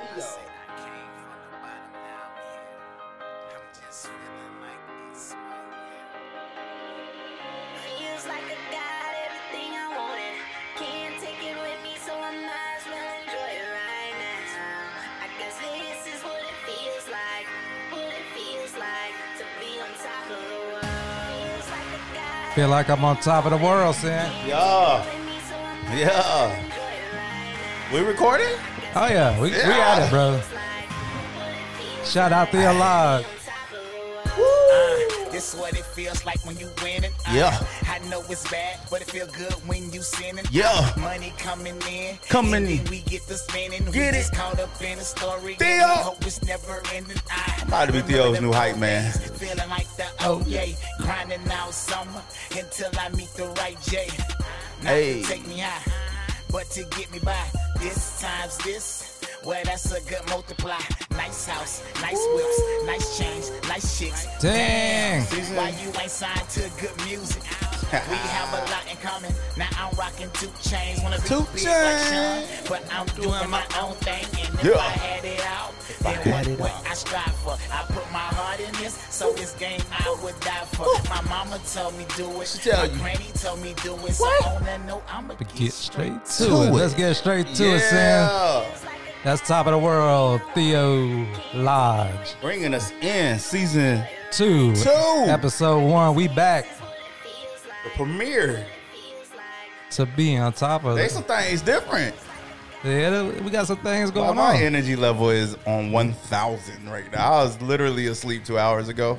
Yo. Feels like I got everything I wanted. Can't take it with me, so I might as well enjoy it right now. I guess this is what it feels like. What it feels like to be on top of the world. Feels like I got Feel like I'm on top of the world, Sam. Yeah. with me, so I might Yeah. enjoy it right We recording? Oh yeah, we, we Yeah. at it, bro. now. Like what it feels Shout out Theo Lodge. on top of the world. This what it feels like when you winning. Uh, Yeah. I know it's bad, but it feel good when you sinning. Yeah. Money coming in. Coming in. We get the spinning. we Get it. just caught up in a story. Theo. and we Hope it's never ending. I About to be Theo's new hype man. Feeling like the oh yeah. Grinding out summer until I meet the right J. Not Hey. to take me high, but to get me by. This times this. Well, that's a good multiply. Nice house, nice whips, nice chains, nice chicks. Dang. Why you ain't signed to good music? we have a lot in common. Now I'm rocking two chains. Wanna be Two big like Sean, but I'm doing my own thing. And if Yeah. I had it out, then what, what I strive for. I put my heart in this, so this game I would die for. My mama told me do it. She tell my you. granny told me do it. So on that note, I'ma But get, get straight to, To it. it. Let's get straight to it, Sam. That's top of the world, Theo Lodge. Bringing us in season Two. Two. Episode one. We back the premiere. to be on top of They it. some things different. Yeah, we got some things going my on. My energy level is on 1,000 right now. I was literally asleep two hours ago.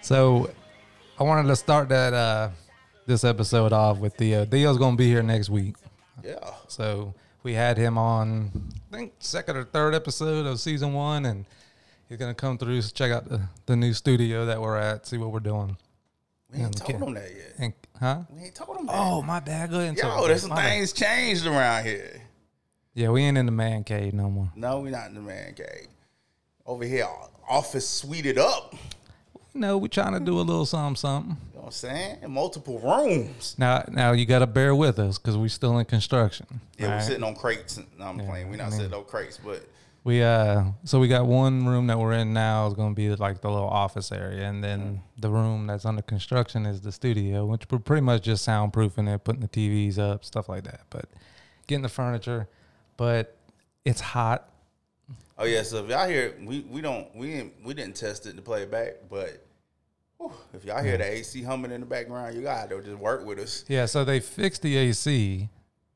So I wanted to start that uh this episode off with Theo. Theo's gonna be here next week. Yeah. So we had him on I think second or third episode of season one and he's gonna come through check out the, the new studio that we're at, see what we're doing. We ain't told them that yet. And huh? We ain't told them that. Oh my bad, go ahead and Yo, there's me. some My bad. things changed around here. Yeah, we ain't in the man cave no more. No, we not in the man cave. Over here, office suited up. You No, we trying to do a little something something. You know what I'm saying? Multiple rooms. Now now you gotta bear with us because we still in construction. Yeah, we're sitting on crates. No, I'm Yeah, playing. We're I not mean- sitting on crates, but We uh so we got one room that we're in now is gonna be like the little office area, and then the room that's under construction is the studio, which we're pretty much just soundproofing it, putting the TVs up, stuff like that. But getting the furniture, but it's hot. oh yeah. So if y'all hear, we we don't we didn't we didn't test it to play it back, but if y'all hear the AC humming in the background, you gotta just work with us. Yeah, so they fixed the AC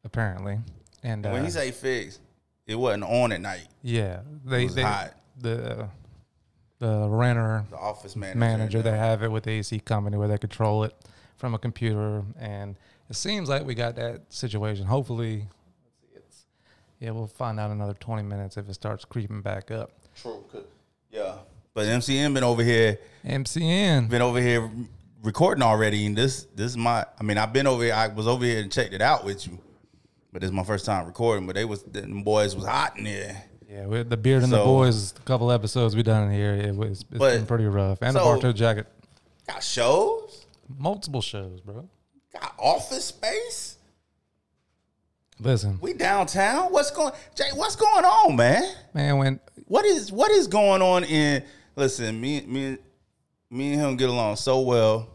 apparently, and uh, when you say fix, it wasn't on at night. yeah, they was they hot. the the renter The office manager. manager. They have it with the AC company where they control it from a computer, and it seems like we got that situation. Hopefully, let's see, it's yeah, we'll find out another twenty minutes if it starts creeping back up. True. Yeah. But MCM been over here, MCN, been over here recording already, and this this is my. I mean, I've been over here. I was over here and checked it out with you, but this is my first time recording. But they was the boys was hot in there. yeah, with the beard and the boys. A couple episodes we done in here, it was it's But- been pretty rough. And so- the Bartow jacket, Got shows. multiple shows, bro. Got office space. Listen, We downtown. What's going? Jay, what's going on, man? man, when What is what is going on in? Listen, me me me and him get along so well.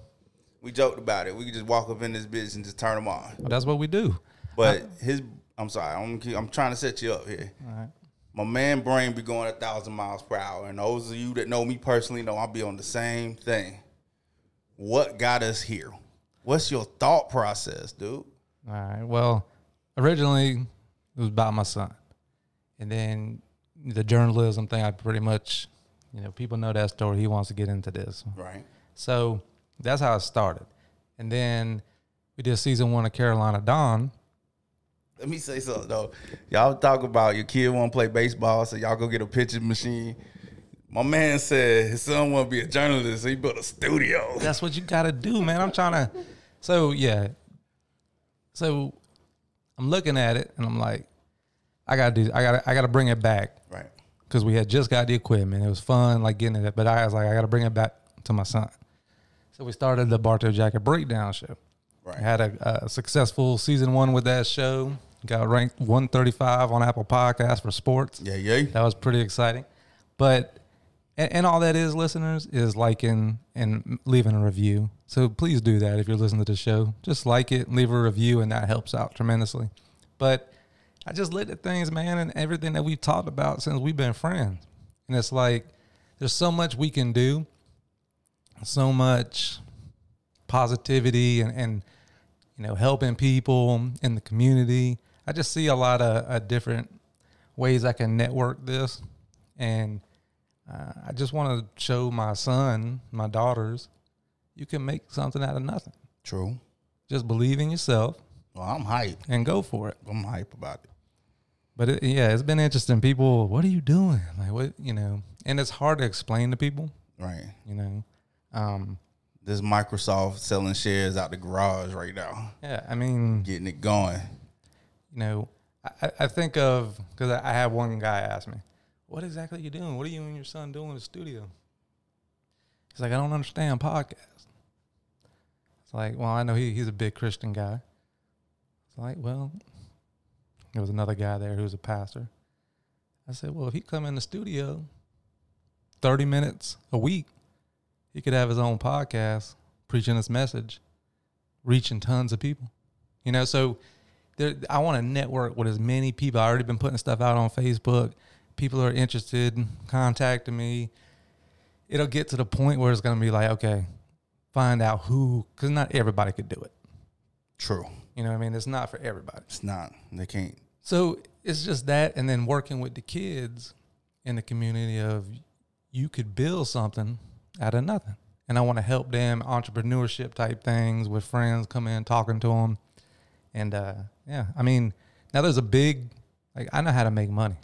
We joked about it. We could just walk up in this bitch and just turn them on. that's what we do. But his, I'm sorry, I'm I'm trying to set you up here. All right. My man brain be going a thousand miles per hour, and those of you that know me personally know I'll be on the same thing. What got us here? What's your thought process, dude? All right. Well, originally it was about my son, and then the journalism thing. I pretty much, you know, people know that story. He wants to get into this, Right. so that's how it started. And then we did season one of Carolina Dawn. Let me say something though. Y'all talk about your kid want to play baseball, so y'all go get a pitching machine. My man said his son want to be a journalist, so he built a studio. That's what you got to do, man. I'm trying to. So yeah. So I'm looking at it, and I'm like, I gotta do. I gotta. I gotta bring it back. Right. because we had just got the equipment. It was fun, like getting it. But I was like, I got to bring it back to my son. So we started the Bartow Jacket Breakdown show. Right. Had a, a successful season one with that show. Got ranked 135 on Apple Podcasts for sports. Yeah, yeah. That was pretty exciting. But and, and all that is, listeners, is liking and leaving a review. So please do that if you're listening to the show. Just like it, leave a review, and that helps out tremendously. But I just looked at things, man, and everything that we've talked about since we've been friends. And it's like there's so much we can do, so much positivity and, and you know, helping people in the community. I just see a lot of uh, different ways I can network this. And uh, I just want to show my son, my daughters, you can make something out of nothing. True. Just believe in yourself Well, I'm hype. and go for it. I'm hype about it. But it, yeah, it's been interesting. People, what are you doing? Like, what, you know, and it's hard to explain to people, Right. you know. Um, This Microsoft selling shares out the garage right now, yeah, I mean, getting it going. You know, I, I think of because I, I had one guy ask me, "What exactly are you doing? What are you and your son doing in the studio?" He's like, "I don't understand podcasts." It's like, well, I know he, he's a big Christian guy. It's like, well, there was another guy there who was a pastor. I said, well, if he come in the studio, thirty minutes a week, he could have his own podcast, preaching his message, reaching tons of people. You know, so there, I want to network with as many people. I already been putting stuff out on Facebook. People are interested, contacting me. It'll get to the point where it's going to be like, okay, find out who, because not everybody could do it. True. You know what I mean? It's not for everybody. It's not. They can't. So it's just that, and then working with the kids in the community of you could build something out of nothing. And I want to help them entrepreneurship type things with friends come in talking to them, and uh, yeah, I mean now there's a big like I know how to make money.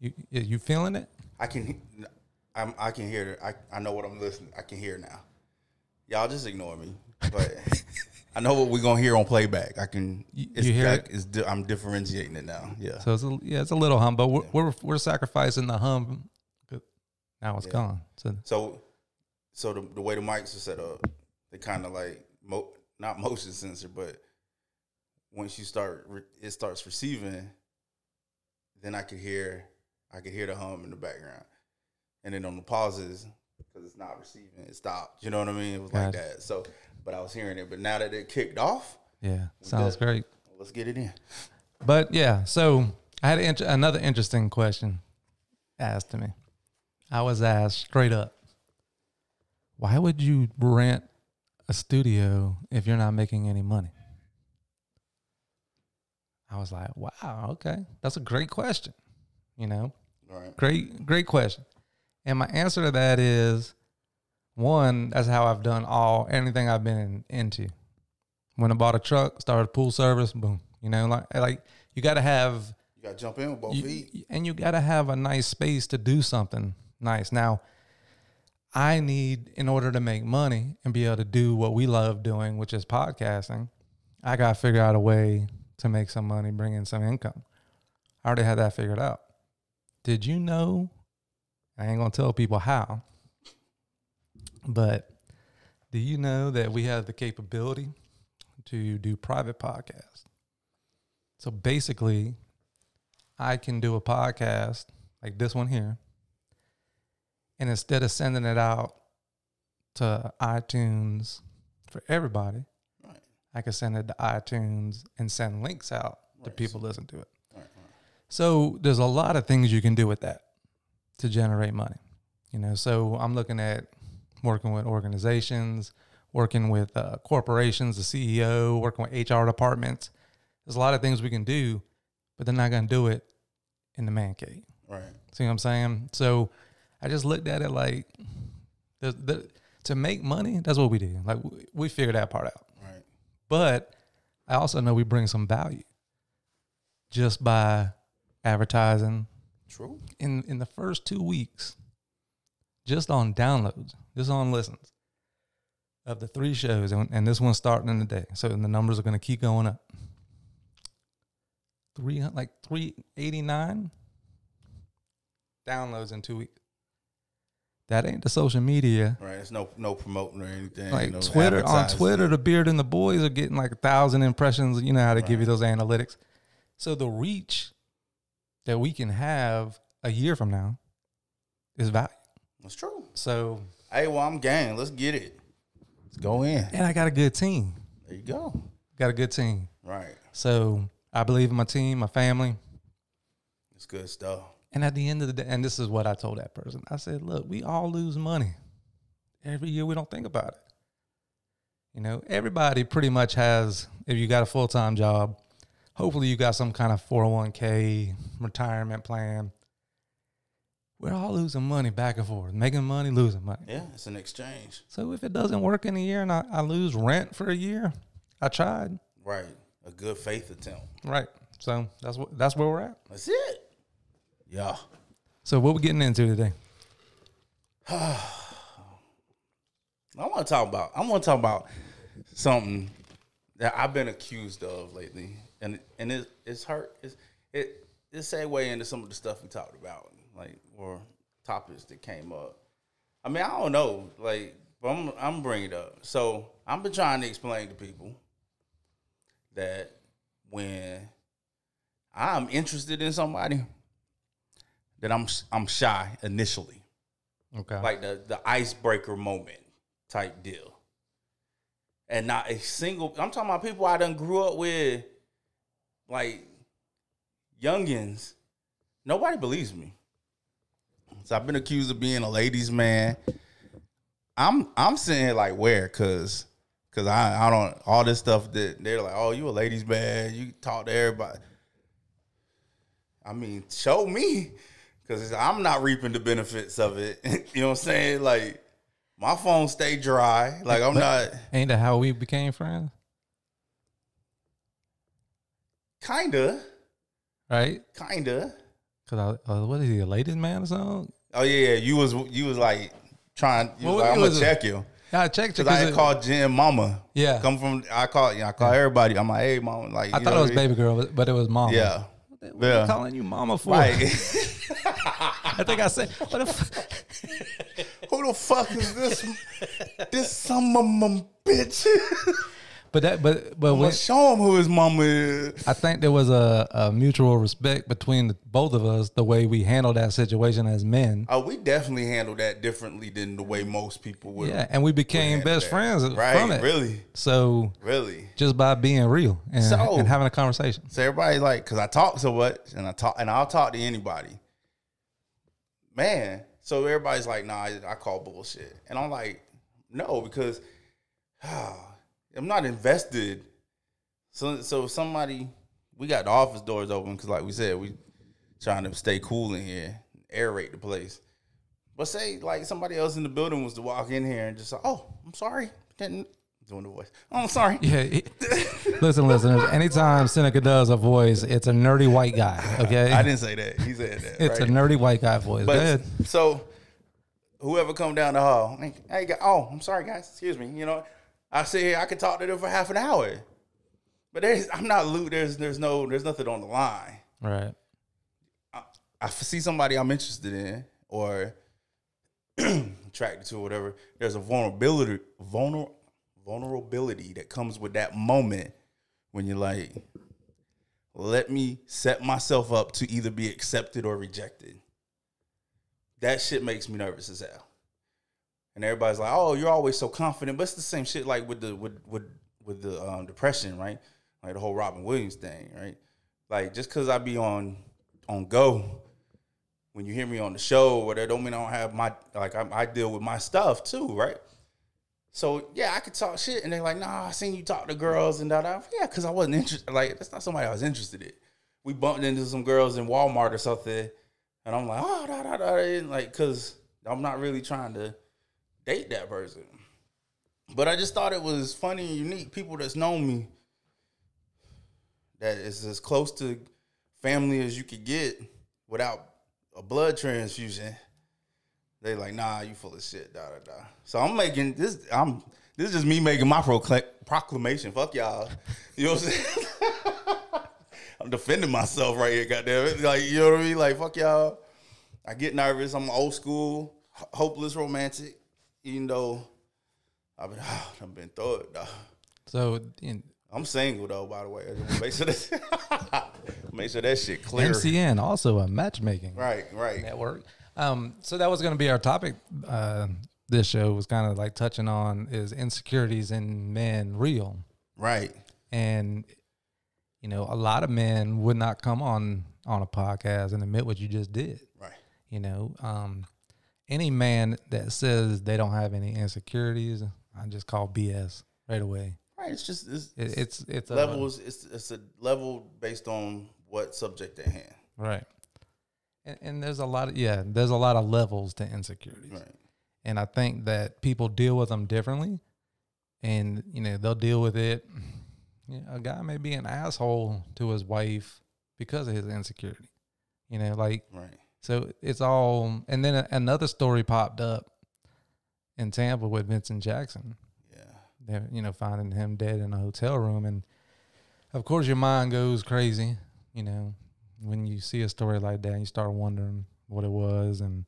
You you feeling it? I can. I'm, I can hear. it. I I know what I'm listening. I can hear now. Y'all just ignore me, but I know what we're gonna hear on playback. I can. You- It's, you hear like- it? it's I'm differentiating it now. Yeah. So it's a, yeah, it's a little hum, but we're we're, we're sacrificing the hum. Now it's Yeah. gone. So So, so the, the way the mics are set up, they kind of like mo- not motion sensor, but once you start, it starts receiving. Then I could hear, I could hear the hum in the background, and then on the pauses because it's not receiving, it stopped. You know what I mean? It was like Gotcha. that. So, but I was hearing it. But now that it kicked off, yeah, sounds great. let's get it in. But yeah, so I had int- another interesting question asked to me. I was asked straight up, why would you rent a studio if you're not making any money? I was like, wow, okay. That's a great question. You know, right. great, great question. And my answer to that is one, that's how I've done all anything I've been in, into. When I bought a truck, started pool service, boom. You know, like like you got to have You got to jump in with both you- feet. and you got to have a nice space to do something nice. Now, I need in order to make money and be able to do what we love doing, which is podcasting. I got to figure out a way to make some money, bring in some income. I already had that figured out. Did you know? I ain't gonna tell people how, but do you know that we have the capability to do private podcasts? So basically, I can do a podcast like this one here. And instead of sending it out to iTunes for everybody, Right. I can send it to iTunes and send links out to people listen to it. Right, right. So there's a lot of things you can do with that to generate money. You know, so I'm looking at working with organizations, working with uh, corporations, the CEO, working with HR departments. There's a lot of things we can do, but they're not going to do it in the man cave. Right. See what I'm saying? So I just looked at it like the, the, to make money, that's what we do. Like we, we figured that part out. Right. But I also know we bring some value just by advertising True. in in the first two weeks, just on downloads, just on listens of the three shows, and, and this one's starting in the day, so the numbers are going to keep going up. Three like three eighty nine downloads in two weeks. That ain't the social media. Right. It's no no promoting or anything. Like no Twitter on. Twitter, the beard and the boys are getting like a thousand impressions. You know how to give you those analytics. So the reach that we can have a year from now is value. That's true. So Hey, well, I'm gang. Let's get it. Let's go in. and I got a good team. There you go. Got a good team. Right. So I believe in my team, my family. It's good stuff. And at the end of the day, and this is what I told that person. I said, look, we all lose money. Every year we don't think about it. You know, everybody pretty much has, if you got a full time job, hopefully you got some kind of 401k retirement plan. We're all losing money back and forth, making money, losing money. Yeah, it's an exchange. So if it doesn't work in a year and I, I lose rent for a year, I tried. Right. A good faith attempt. Right. So that's what that's where we're at. That's it. Yeah. So what we getting into today? I want to talk about. I want to talk about something that I've been accused of lately, and and it, it's hurt. It's, it it segue into some of the stuff we talked about, like or topics that came up. I mean, I don't know, like, but I'm I'm bringing it up. So I've been trying to explain to people that when I'm interested in somebody, that I'm I'm shy initially Okay. like the the icebreaker moment type deal. And not a single I'm talking about people I done grew up with like youngins. Nobody believes me. So I've been accused of being a ladies man. I'm I'm sitting here like where cause cause I I don't all this stuff that they're like, oh, you a ladies man, you talk to everybody. I mean, show me, because I'm not reaping the benefits of it. you know what I'm saying? Like, my phone stay dry. Like, I'm not Ain't that how we became friends? kinda, Right? kinda. Cause I, uh, what is he, a ladies man or something? Oh yeah, yeah. You was you was like trying. You was like, I'm gonna check you I checked you because I had it- called Jen Mama. Yeah. come from. I call. Yeah, I call everybody. I'm like, hey, mama. Like, I you thought know it was what I mean? baby girl, but- but it was mama. Yeah, What Yeah. are calling you mama for? right. I think I said, what the f- Who the fuck is this? this some mama bitch. But that, but but when, show him who his mama is. I think there was a, a mutual respect between the, both of us, the way we handled that situation as men. Oh, we definitely handle that differently than the way most people would. Yeah, and we became best that. friends Right, from it. really. So Really. just by being real and, So- and having a conversation. So everybody like, cause I talk so much, and I talk, and I'll talk to anybody. Man, so everybody's like, nah, I, I call bullshit, and I'm like, no, because I'm not invested. So, so somebody, we got the office doors open because, like we said, we trying to stay cool in here, aerate the place. But say like somebody else in the building was to walk in here and just like, oh, I'm sorry, didn't doing the voice. Oh, I'm sorry. Yeah. it- listen, listeners. Anytime Seneca does a voice, it's a nerdy white guy. Okay. I didn't say that. He said that. It's right? a nerdy white guy voice. Go But ahead. so whoever come down the hall, hey, oh, I'm sorry, guys, excuse me. You know, I sit here, I could talk to them for half an hour, but there's, I'm not loot. There's, there's no, there's nothing on the line. Right. I see somebody I'm interested in or attracted to, or whatever. There's a vulnerability, vulner, vulnerability that comes with that moment when you're like, let me set myself up to either be accepted or rejected. That shit makes me nervous as hell. And everybody's like, "Oh, you're always so confident," but it's the same shit like with the with with with the um, depression, right? Like the whole Robin Williams thing, right? Like just because I be on on go, when you hear me on the show, or that don't mean I don't have my like I, I deal with my stuff too, right? So yeah, I could talk shit, and they're like, "Nah, I seen you talk to girls and da da." Yeah, because I wasn't interested. Like that's not somebody I was interested in. We bumped into some girls in Walmart or something, and I'm like, "Oh, da da da," and like because I'm not really trying to date that person. But I just thought it was funny and unique. People that's known me that is as close to family as you could get without a blood transfusion. They like, nah, you full of shit, da da da. So I'm making this. I'm this is just me making my procla- proclamation. Fuck y'all. You know what I'm saying? I'm defending myself right here, goddamn it. Like you know what I mean? Like fuck y'all. I get nervous. I'm old school. h- hopeless romantic. Even though I've been I've been through it. Dog. So in, I'm single though. By the way, I just wanna make sure that make sure that shit clear. MCN also a matchmaking Right, right. network. Um, so that was going to be our topic. Uh, this show was kind of like touching on is insecurities in men real, Right. and you know a lot of men would not come on on a podcast and admit what you just did. Right. You know, um, any man that says they don't have any insecurities, I just call BS right away. Right. It's just it's, It, it's it's a- levels. It's it's a level based on what subject at hand. right? And, and there's a lot of yeah, there's a lot of levels to insecurities, Right. and I think that people deal with them differently, and you know they'll deal with it. You know, a guy may be an asshole to his wife because of his insecurity. You know, like Right. So it's all, and then a, another story popped up in Tampa with Vincent Jackson. Yeah. They're, you know, finding him dead in a hotel room, and of course your mind goes crazy. You know, when you see a story like that, you start wondering what it was, and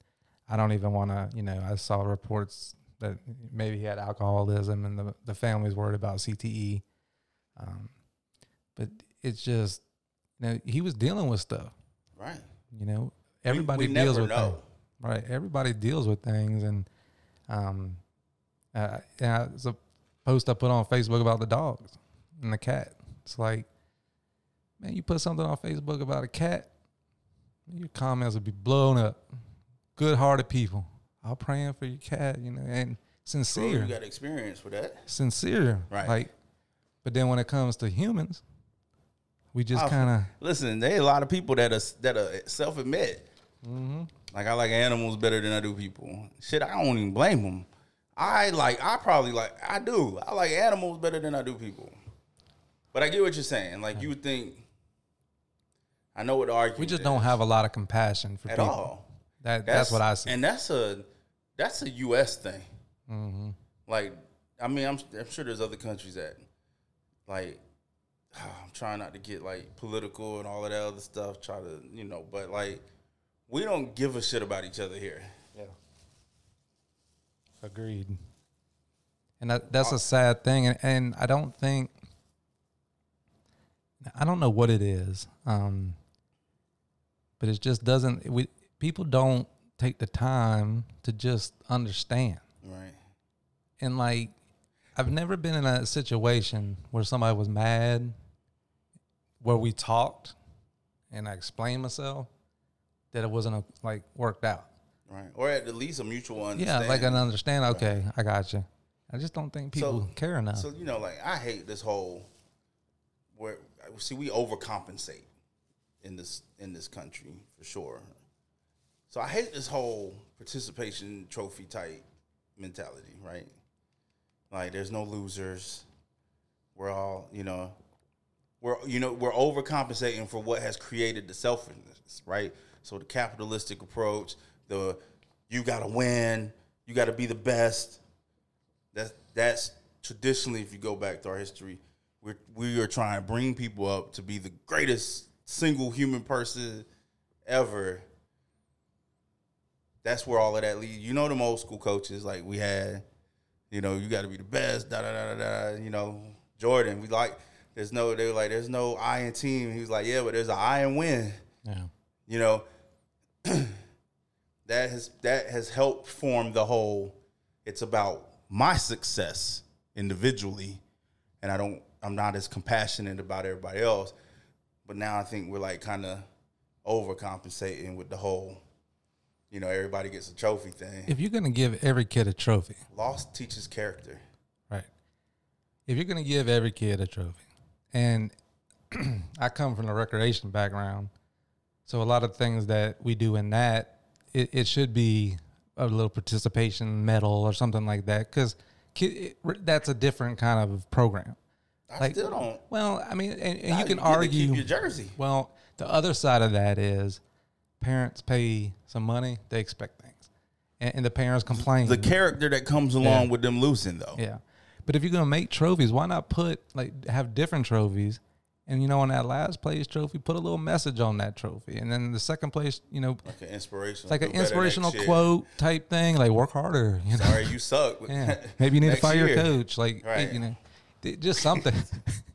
I don't even want to. You know, I saw reports that maybe he had alcoholism, and the the family's worried about CTE. Um, but it's just, you know, he was dealing with stuff. Right. You know, We- everybody we deals never with know. things, right? Everybody deals with things, and um, uh, yeah, it's a post I put on Facebook about the dogs and the cat. It's like, man, you put something on Facebook about a cat, your comments will be blown up. Good-hearted people, I'm praying for your cat, you know, and sincere, you got experience with that. sincere, Right. Like, but then when it comes to humans, we just kind of Listen, there are a lot of people that are that are self admit. Mm-hmm. Like I like animals better than I do people. Shit, I don't even blame them. I like. I probably like. I do. I like animals better than I do people. But I get what you're saying. Like you would think. I know what the argument. we just is don't have a lot of compassion for at people. all. That that's, what I see. And that's a that's a U.S. thing. hmm Like, I mean, I'm I'm sure there's other countries that, like, I'm trying not to get like political and all of that other stuff. Try to, you know, but like, we don't give a shit about each other here. Yeah. Agreed. And that, that's a sad thing, and, and I don't think I don't know what it is, um, but it just doesn't. We people don't take the time to just understand, Right. and like I've never been in a situation where somebody was mad, where we talked, and I explained myself that it wasn't like worked out. Right. Or at least a mutual understanding. Yeah, like an understand. Okay, I got you. I just don't think people So- care enough. So you know, like I hate this whole where see we overcompensate in this in this country for sure. So I hate this whole participation trophy type mentality, right? Like there's no losers. We're all, you know, we're you know, we're overcompensating for what has created the selfishness, right? So the capitalistic approach, the you gotta win, you gotta be the best. That's that's traditionally, if you go back to our history, we're we are trying to bring people up to be the greatest single human person ever. That's where all of that leads. You know, them old school coaches like we had. You know, you got to be the best. Da da da da da. You know, Jordan. We like. There's no. They were like, there's no I in team. He was like, yeah, but there's an I in win. yeah, You know, that has that has helped form the whole. It's about my success individually, and I don't. I'm not as compassionate about everybody else. But now I think we're like kind of overcompensating with the whole. You know, everybody gets a trophy thing. if you're gonna give every kid a trophy, Lost teaches character. right? If you're gonna give every kid a trophy, and I come from a recreation background, so a lot of things that we do in that, it, it should be a little participation medal or something like that, because that's a different kind of program. I Like, still don't. Well, I mean, and, and you can to argue. keep your jersey. Well, the other side of that is parents pay some money, they expect things, and, and the parents complain. The character that comes along Yeah. with them losing, though. yeah, but if you're gonna make trophies, why not put like have different trophies, And you know, on that last place trophy, put a little message on that trophy. And then the second place, you know, Like an inspirational. like an inspirational year. quote type thing, like work harder. You know, Sorry, you suck. yeah. Maybe you need to fire your coach, like Right. you know, just something.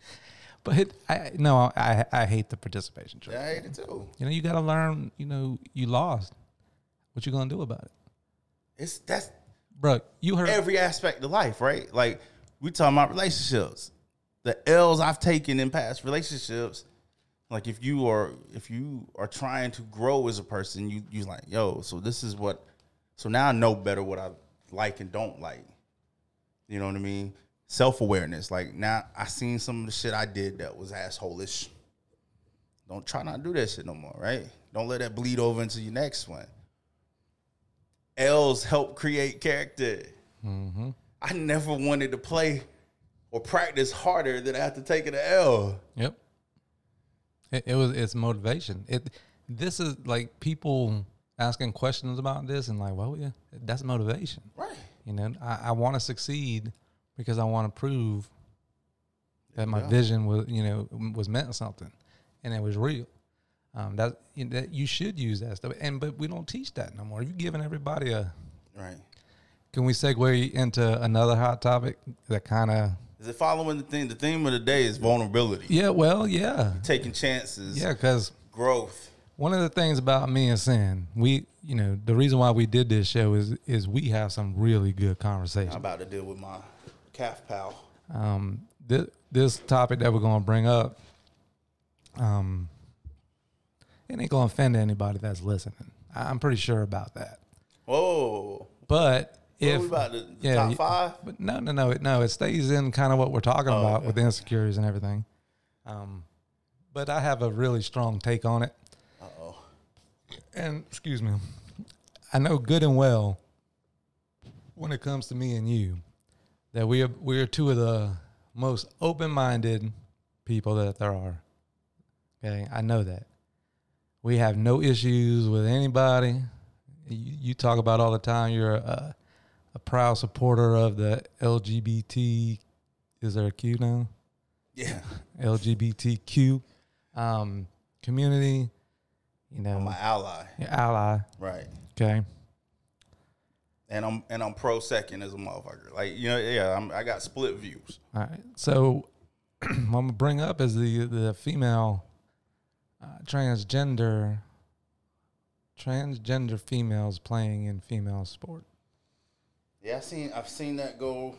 but it, I no, I I hate the participation trophy. Yeah, I hate it too. You know, you got to learn. You know, you lost. What you gonna do about it, It's that's bro? You heard every aspect of life, right? Like we talking about relationships. The L's I've taken in past relationships, like if you are if you are trying to grow as a person, you you like, yo, so this is what so now I know better what I like and don't like. You know what I mean? Self awareness. Like now I seen some of the shit I did that was assholish. Don't try not to do that shit no more, right? Don't let that bleed over into your next one. L's help create character. Mm-hmm. I never wanted to play or practice harder than I have to take an L. Yep. It, it was it's motivation. It this is like people asking questions about this and like, well, yeah, that's motivation. Right. You know, I, I want to succeed because I want to prove that my Yeah. vision was, you know, was meant something, and it was real. Um, that, you know, that you should use that stuff, and but we don't teach that no more. You're giving everybody a. Right. Can we segue into another hot topic that kind of? Is it following the theme? The theme of the day is vulnerability. Yeah, well, yeah, Taking chances. yeah, because Growth. One of the things about me and Sin, we, you know, the reason why we did this show is is we have some really good I'm conversations. about to deal with my calf pal. Um, this this topic that we're gonna bring up, um, it ain't gonna offend anybody that's listening. I- I'm pretty sure about that. Whoa. But if about the, the yeah, top five? but no, no, no, it, no, it stays in kind of what we're talking about Oh, okay. with insecurities and everything. Um, but I have a really strong take on it. Uh oh. and excuse me, I know good and well when it comes to me and you that we are we are two of the most open-minded people that there are. Okay, I know that. We have no issues with anybody. You, you talk about all the time. You're a, a proud supporter of the LGBT. Is there a Q now? Yeah. LGBTQ um, community. You know, I'm my ally. your ally. Right. Okay. And I'm and I'm pro second as a motherfucker. Like, you know, yeah, I'm, I got split views. All right. So what I'm gonna bring up is the the female uh, transgender transgender females playing in female sport. Yeah, I seen I've seen that go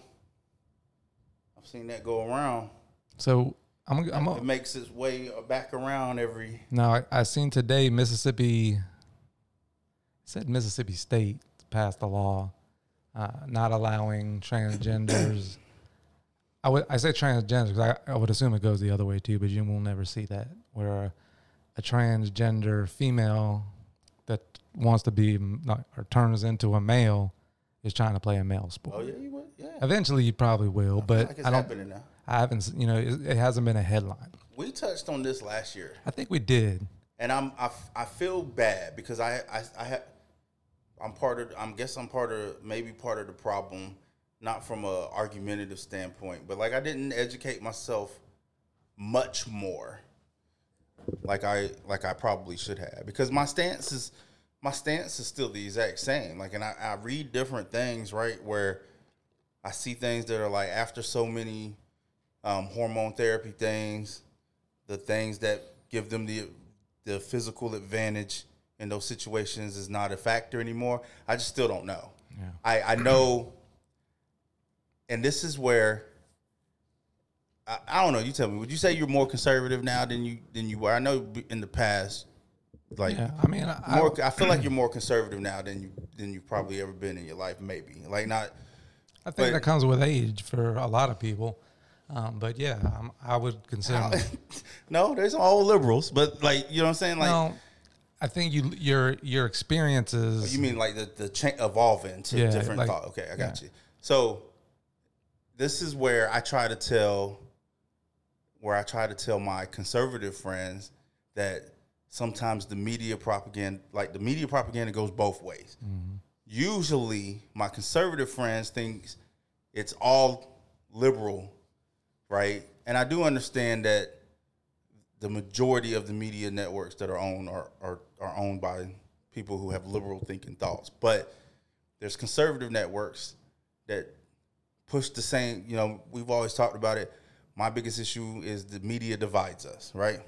I've seen that go around. So I'm gonna- I'm It makes its way back around every now I, I seen today Mississippi said Mississippi State passed a law uh, not allowing transgenders. I would I say transgender because I, I would assume it goes the other way too, but you will never see that where a, a transgender female that wants to be not, or turns into a male is trying to play a male sport. Oh yeah, you would. Yeah. Eventually, you probably will, I but like I don't. I haven't. You know, it, it hasn't been a headline. We touched on this last year. I think we did. and I'm I, I feel bad because I I I ha, I'm part of I'm guess I'm part of maybe part of the problem, not from a argumentative standpoint, but like I didn't educate myself much more, like I like I probably should have because my stance is my stance is still the exact same. Like, and I, I read different things right where I see things that are like after so many um, hormone therapy things, the things that give them the the physical advantage in those situations is not a factor anymore. I just still don't know. Yeah. I, I know, and this is where I, I don't know. You tell me. Would you say you're more conservative now than you than you were? I know in the past, like Yeah, I mean, I, more. I feel like you're more conservative now than you than you've probably ever been in your life. Maybe like not. I think but- that comes with age for a lot of people. Um, but yeah, I'm, I would consider. no, there's all liberals, but like you know what I'm saying. Like no, I think you your your experiences. you mean like the the cha- evolving to Yeah, different like- thought. Okay, I got yeah. you. So this is where I try to tell where I try to tell my conservative friends that sometimes the media propaganda like the media propaganda goes both ways. Mm-hmm. Usually my conservative friends think it's all liberal, right? And I do understand that the majority of the media networks that are owned are, are are owned by people who have liberal thinking thoughts. But there's conservative networks that push the same. You know, we've always talked about it. My biggest issue is the media divides us, right?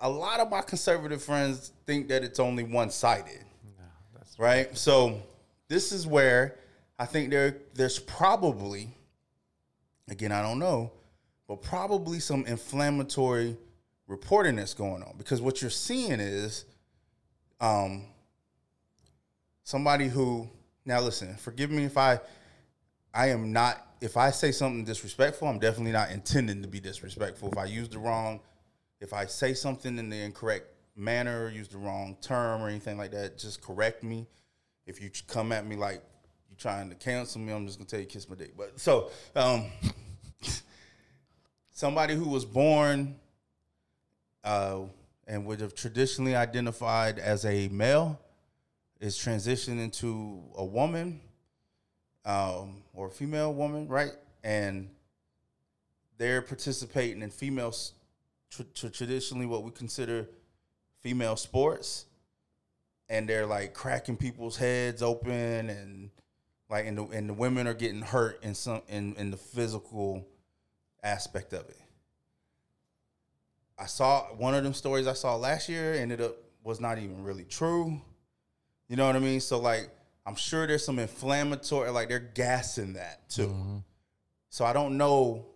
A lot of my conservative friends think that it's only one sided right? So this is where I think there there's probably, again, I don't know, but probably some inflammatory reporting that's going on because what you're seeing is, um, somebody who now listen, forgive me if I, I am not. If I say something disrespectful, I'm definitely not intending to be disrespectful. If I use the wrong, if I say something in the incorrect manner, use the wrong term or anything like that, just correct me. If you come at me like you're trying to cancel me, I'm just gonna tell you kiss my dick. But so um, somebody who was born uh, and would have traditionally identified as a male is transitioned into a woman um, or a female woman, right? And they're participating in female, s- tr- tr- traditionally what we consider female sports, and they're like cracking people's heads open, and like, and the and the women are getting hurt in some in in the physical aspect of it. I saw one of them stories I saw last year ended up was not even really true. You know what I mean? So like I'm sure there's some inflammatory like they're gassing that too. So I don't know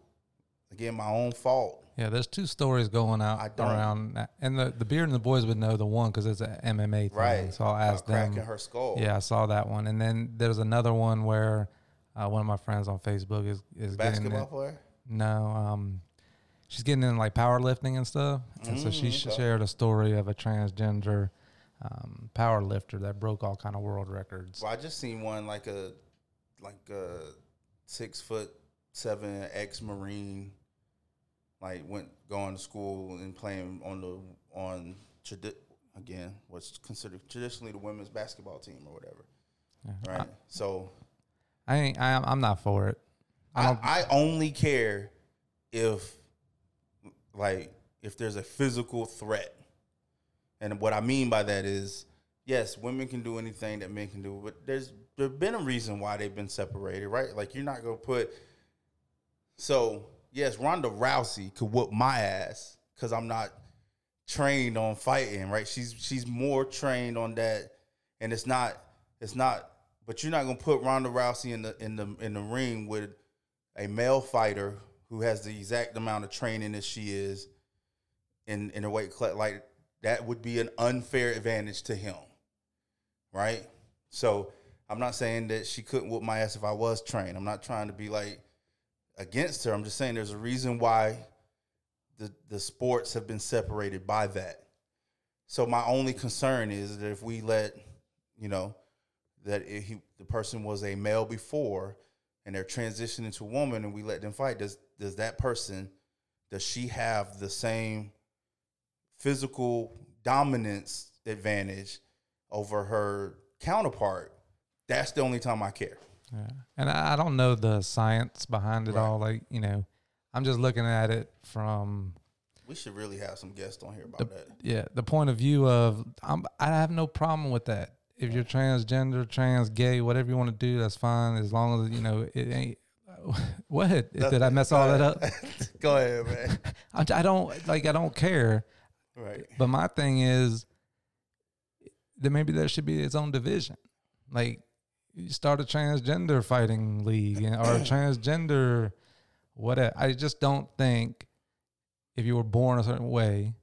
again my own fault. Yeah, there's two stories going out around, that. and the the beard and the boys would know the one because it's an MMA thing. Right. So I'll ask About them. cracking her skull. Yeah, I saw that one, and then there's another one where uh, one of my friends on Facebook is is getting Basketball player? no, um, she's getting in like powerlifting and stuff, and so she Mm, okay. shared a story of a transgender um, power lifter that broke all kind of world records. Well, I just seen one like a like a six foot seven ex marine, like went going to school and playing on the on tradi- again what's considered traditionally the women's basketball team or whatever. Right. so I ain't, I, I'm not for it. I I. I only care if like if there's a physical threat. And what I mean by that is yes, women can do anything that men can do, but there's there's been a reason why they've been separated, right? Like you're not gonna put so yes, Ronda Rousey could whoop my ass because I'm not trained on fighting, right? She's she's more trained on that, and it's not it's not. But you're not gonna put Ronda Rousey in the in the in the ring with a male fighter who has the exact amount of training as she is in in a weight class. Like that would be an unfair advantage to him, right? So I'm not saying that she couldn't whoop my ass if I was trained. I'm not trying to be like against her. I'm just saying there's a reason why the the sports have been separated by that. So my only concern is that if we let, you know, that he the person was a male before and they're transitioning to a woman and we let them fight, does does that person does she have the same physical dominance advantage over her counterpart? That's the only time I care. Yeah. And I, I don't know the science behind it Right. all. Like, you know, I'm just looking at it from We should really have some guests on here about the, that. yeah, the point of view of I'm, I have no problem with that. If you're transgender, trans, gay, whatever you want to do, that's fine. As long as you know it ain't. What did I mess all that up? Go ahead, man. I, I don't like. I don't care. Right. But my thing is that maybe there should be its own division. Like you start a transgender fighting league and- or a transgender whatever. I just don't think if you were born a certain way,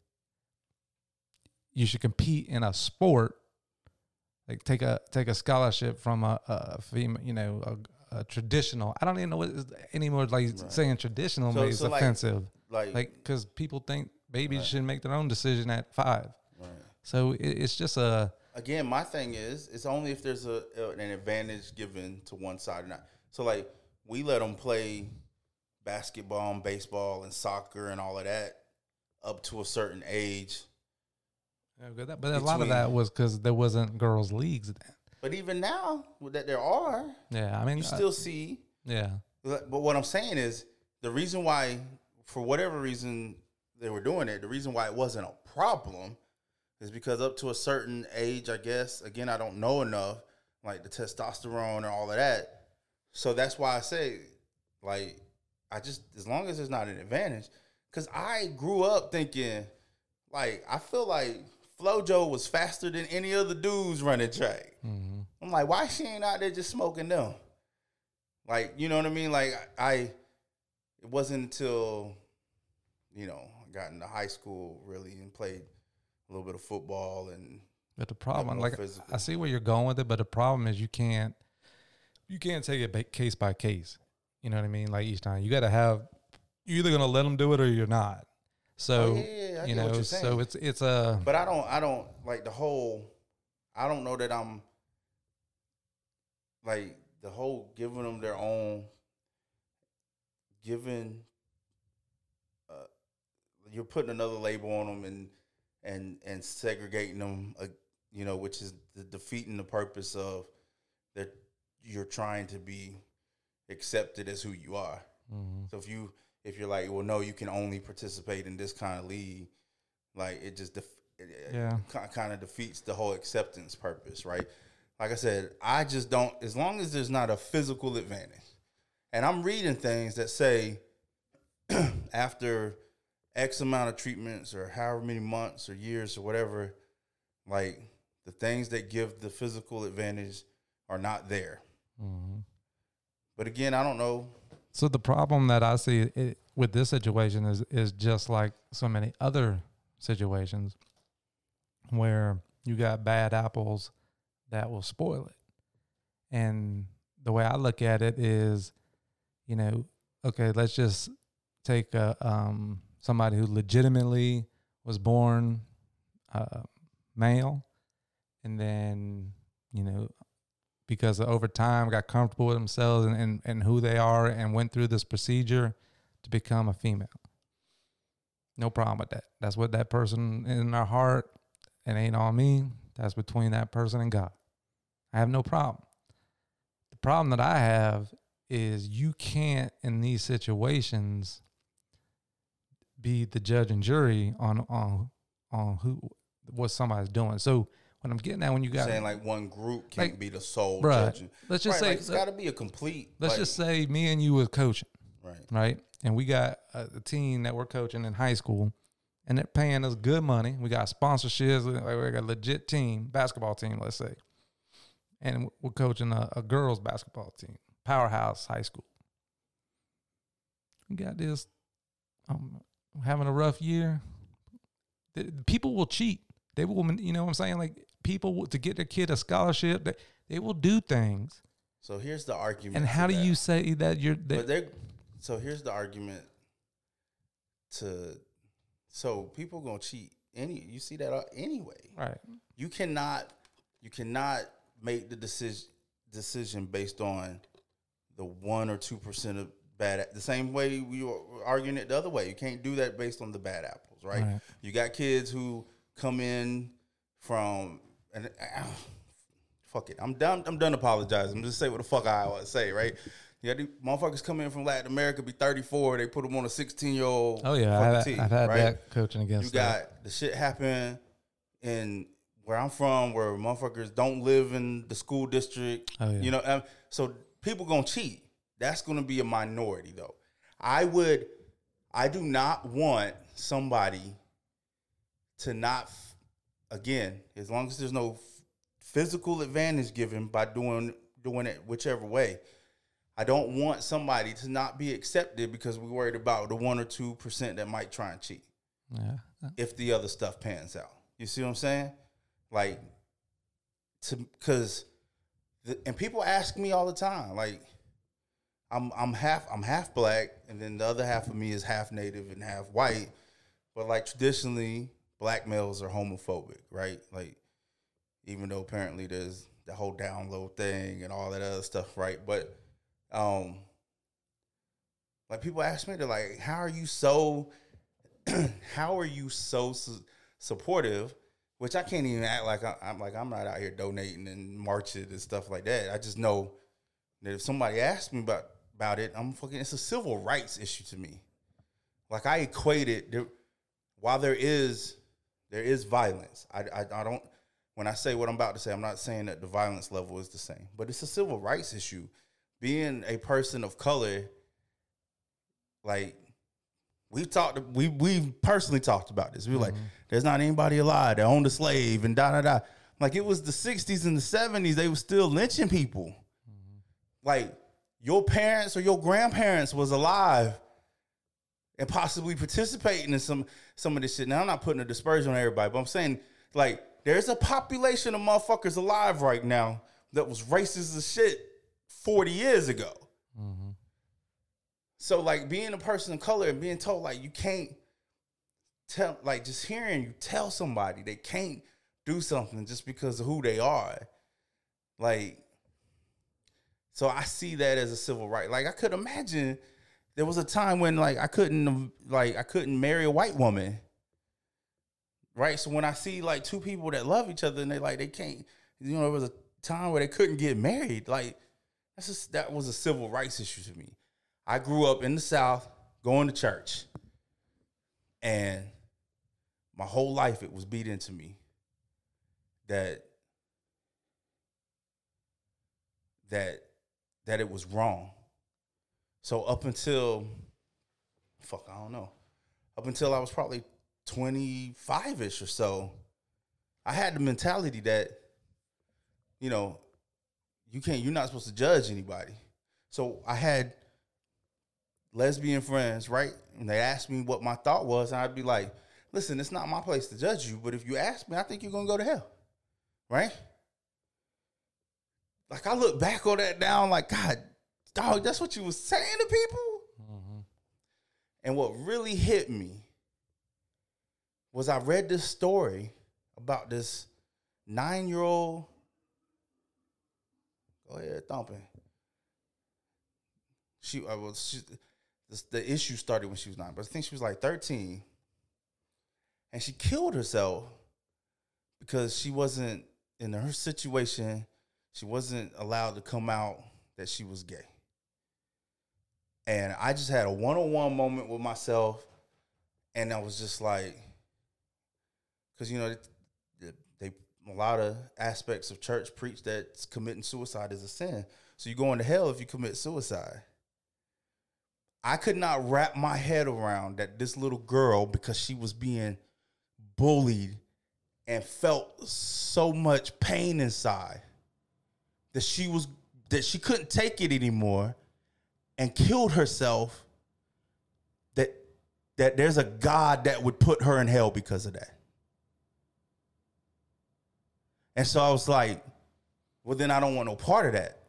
you should compete in a sport. Like take a take a scholarship from a, a female, you know, a, a traditional. I don't even know what is anymore. Like Right. saying traditional So- is so, offensive Like, like because people think babies Right. should make their own decision at five. right. So it, it's just a again, my thing is, it's only if there's a, a- an advantage given to one side or not. So like, we let them play basketball and baseball and soccer and all of that up to a certain age. Yeah, but but a lot of that was because there wasn't girls leagues then. But even now that there are, Yeah, I mean, you uh, still see. yeah, But what I'm saying is the reason why, for whatever reason, they were doing it, the reason why it wasn't a problem is because up to a certain age, I guess, again, I don't know enough, like the testosterone and all of that. So that's why I say, like, I just as long as there's not an advantage, because I grew up thinking, like, I feel like FloJo was faster than any other dudes running track. Mm-hmm. I'm like, why she ain't out there just smoking them? Like, you know what I mean? Like, I, it wasn't until, you know, I got into high school really and played a little bit of football and But the problem, like physical. I see where you're going with it, but the problem is you can't you can't take it case by case. You know what I mean? Like each time, you got to have you're either gonna let them do it or you're not. So Oh, yeah, yeah, you know, so it's it's a But I don't, I don't like the whole. I don't know that I'm like the whole giving them their own, giving. Uh, you're putting another label on them and and and segregating them, uh, you know, which is the, defeating the purpose of that you're trying to be accepted as who you are. Mhm. So if you if you're like, well, no, you can only participate in this kind of league, like it just def- it, Yeah. kind of defeats the whole acceptance purpose, right? Like I said, I just don't. As long as there's not a physical advantage, and I'm reading things that say after X amount of treatments or however many months or years or whatever, like the things that give the physical advantage are not there. Mhm. But again, I don't know. So the problem that I see it, with this situation is is just like so many other situations where you got bad apples that will spoil it. And the way I look at it is, you know, okay, let's just take a, um, somebody who legitimately was born uh, male, and then you know because over time got comfortable with themselves and, and, and who they are and went through this procedure to become a female. No problem with that. That's what that person in their heart, it ain't on me. That's between that person and God. I have no problem. The problem that I have is you can't in these situations be the judge and jury on on on who what somebody's doing. So what I'm getting at when you got saying like one group can't Like, be the sole bruh, judge. let's just Right, say- like, it's got to be a complete. let's like- just say me and you was coaching. right. right? And we got a, a team that we're coaching in high school, and they're paying us good money. We got sponsorships. Like we got a legit team, basketball team, let's say, and we're coaching a, a girls basketball team, powerhouse high school. We got this. I'm having a rough year. The- people will cheat. They will, you know, what I'm saying, like people to get their kid a scholarship. They, they will do things. So here's the argument. And how do that. you say that you're? That, But so here's the argument to so people gonna cheat any you see that uh, anyway. right. You cannot you cannot make the decision decision based on the one or two percent of bad the same way we were arguing it the other way. You can't do that based on the bad apples, right? Right. You got kids who come in from and uh, fuck it. I'm done. I'm done apologizing. I'm just say what the fuck I want to say, right? Yeah, these motherfuckers come in from Latin America, be 34. They put them on a 16 year old. Oh yeah, I've, team, I've had right? that coaching You against that. got the shit happen in where I'm from, where motherfuckers don't live in the school district. Oh, yeah. You know, um, so people gonna cheat. That's gonna be a minority though. I would, I do not want somebody to not, again, as long as there's no f- physical advantage given by doing doing it whichever way. I don't want somebody to not be accepted because we're worried about the one or two percent that might try and cheat Yeah, if the other stuff pans out. You see what I'm saying? Like, to because, and people ask me all the time, like, I'm I'm half I'm half black, and then the other half of me is half native and half white. But like traditionally, black males are homophobic, right? Like, even though apparently there's the whole download thing and all that other stuff, right? But um, like people ask me, they're like, "How are you so?" how are you so su- supportive? Which I can't even act like I, I'm like I'm not out here donating and marching and stuff like that. I just know that if somebody asks me about about it, I'm fucking. It's a civil rights issue to me. Like I equated the while there is there is violence, I, I I don't when I say what I'm about to say, I'm not saying that the violence level is the same, but it's a civil rights issue. Being a person of color, like we've talked, we we personally talked about this. We were like, mm-hmm. there's not anybody alive that owned a slave and da da da. Like it was the 60s and the 70s, they were still lynching people. Mm-hmm. Like your parents or your grandparents was alive and possibly participating in some some of this shit. Now I'm not putting a dispersion on everybody, but I'm saying like there's a population of motherfuckers alive right now that was racist as shit 40 years ago. Mm-hmm. So like being a person of color and being told like you can't tell like just hearing you tell somebody they can't do something just because of who they are. Like so I see that as a civil right. Like I could imagine there was a time when like I couldn't like I couldn't marry a white woman. Right? So when I see like two people that love each other and they like they can't you know there was a time where they couldn't get married. Like that's just that was a civil rights issue to me. I grew up in the South going to church. And my whole life it was beat into me that that that it was wrong. So up until fuck, I don't know. Up until I was probably 25ish or so, I had the mentality that you know, you can't you're not supposed to judge anybody. So I had lesbian friends, right? And they asked me what my thought was, and I'd be like, listen, it's not my place to judge you, but if you ask me, I think you're gonna go to hell. Right? Like I look back on that now, like, God, dog, that's what you was saying to people. Mm-hmm. And what really hit me was I read this story about this nine-year-old. Go ahead, thumping. She, uh, I was, she, this, the issue started when she was nine, but I think she was like 13. And she killed herself because she wasn't in her situation, she wasn't allowed to come out that she was gay. And I just had a one on one moment with myself, and I was just like, because you know, they, they a lot of aspects of church preach that committing suicide is a sin. So you're going to hell if you commit suicide. I could not wrap my head around that this little girl, because she was being bullied and felt so much pain inside, that she was that she couldn't take it anymore and killed herself. That that there's a God that would put her in hell because of that. And so I was like, well, then I don't want no part of that.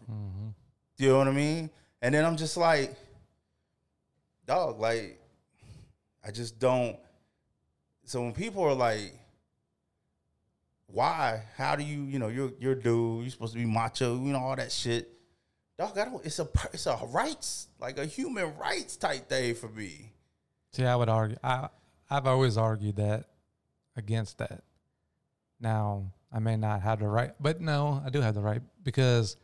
Do you know what I mean? And then I'm just like, dog, like, I just don't. So when people are like, why? How do you, you know, you're you're a dude, you're supposed to be macho, you know, all that shit. Dog, I don't. It's a it's a rights like a human rights type thing for me. See, I would argue. I I've always argued that against that. Now I may not have the right, but no, I do have the right because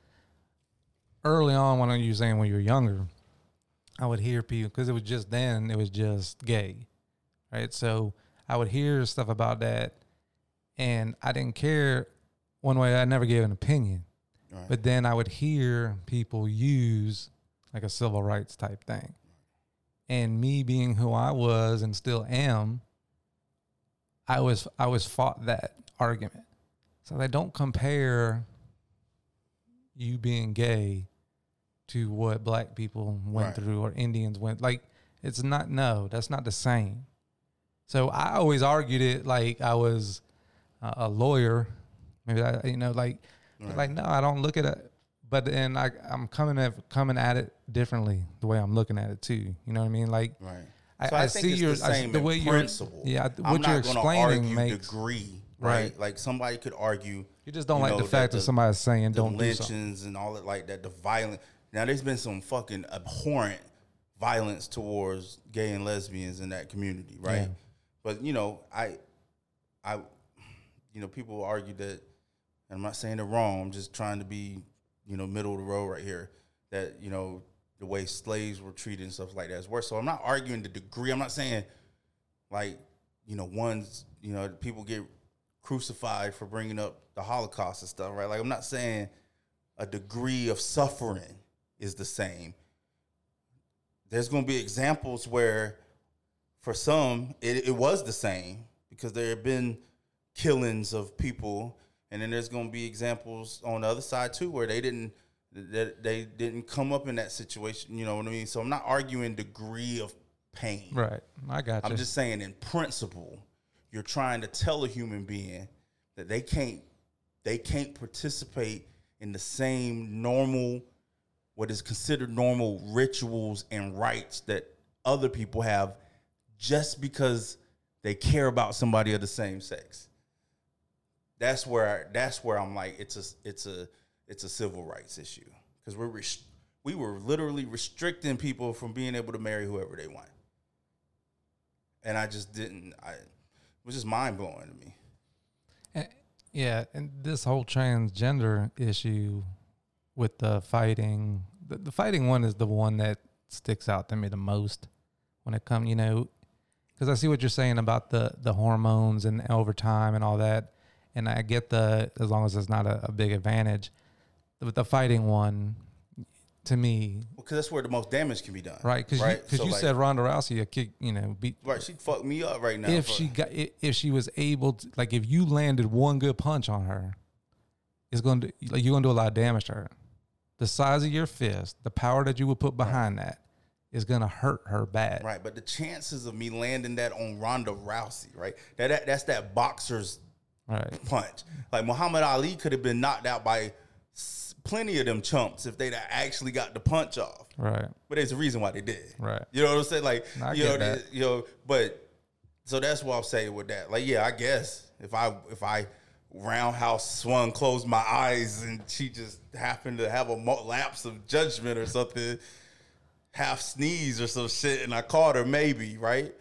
early on when you were saying when you were younger, I would hear people because it was just then it was just gay, right? So I would hear stuff about that, and I didn't care one way. I never gave an opinion, Right. but then I would hear people use like a civil rights type thing, and me being who I was and still am, I was I was fought that argument. So they don't compare you being gay to what black people went Right. through or Indians went like it's not no, that's not the same. So I always argued it like I was a, a lawyer. Maybe I, you know, like, like no, I don't look at it. But then I, I'm coming at coming at it differently the way I'm looking at it too. You know what I mean? Like, Right. I, So I, I, think see it's your the I see same the in way you're principle. yeah. I'm What you're gonna explaining argue makes degree, right? Right. Like somebody could argue. you just don't you like know, the fact that, the- somebody's saying the don't do something. and all that, like that. The violent. Now, there's been some fucking abhorrent violence towards gay and lesbians in that community, right? Yeah. But you know, I, I, you know, people argue that, and I'm not saying they're wrong. I'm just trying to be, you know, middle of the road right here. That you know, the way slaves were treated and stuff like that is worse. So I'm not arguing the degree. I'm not saying like you know, one's, you know, people get crucified for bringing up the Holocaust and stuff, right? Like, I'm not saying a degree of suffering is the same. There's going to be examples where, for some, it, it was the same because there have been killings of people, and then there's going to be examples on the other side too where they didn't that they didn't come up in that situation. You know what I mean? So I'm not arguing degree of pain. Right. I got you. I'm just saying, in principle, you're trying to tell a human being that they can't they can't participate in the same normal, what is considered normal rituals and rites that other people have, just because they care about somebody of the same sex. That's where that's where I'm like, it's a it's a it's a civil rights issue because we're res- we were literally restricting people from being able to marry whoever they want and I just didn't. I it was just mind blowing to me. Eh, Yeah, and this whole transgender issue with the fighting, the, the fighting one is the one that sticks out to me the most when it comes, you know, because I see what you're saying about the the hormones and over time and all that, and I get the as long as it's not a, a big advantage, but the fighting one, to me, Because that's where the most damage can be done, right? Because right? you, 'cause So, you like, said Ronda Rousey, a kick, you know, beat right, she fucked me up right now. if she got if she was able to like if you landed one good punch on her it's going to like you're going to do a lot of damage to her the size of your fist the power that you would put behind that is going to hurt her bad right, but the chances of me landing that on Ronda Rousey, right? That, that that's that boxer's right punch. Like Muhammad Ali could have been knocked out by s- plenty of them chumps if they'd actually got the punch off. right But there's a reason why they did. Right. You know what I'm saying? Like No, you know, get that. the- you know, but so that's what I'm saying with that. Like, yeah, I guess if I if I roundhouse swung, closed my eyes, and she just happened to have a mo- lapse of judgment or something, half sneeze or some shit, and I caught her, maybe right.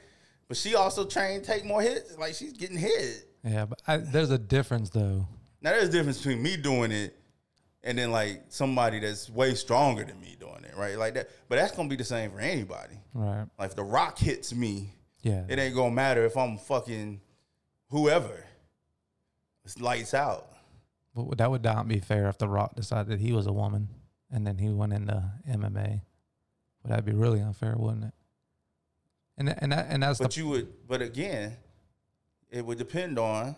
But she also trained take more hits. Like she's getting hit. Yeah but I, there's a difference though Now there's a difference between me doing it and then like somebody that's way stronger than me doing it, right? Like that. But that's gonna be the same for anybody. right Like if the rock hits me, yeah it ain't gonna matter if I'm fucking whoever. It's lights out. but that would not be fair if the rock decided he was a woman and then he went into mma would that be really unfair wouldn't it and and that, and that's But the you would but again, it would depend on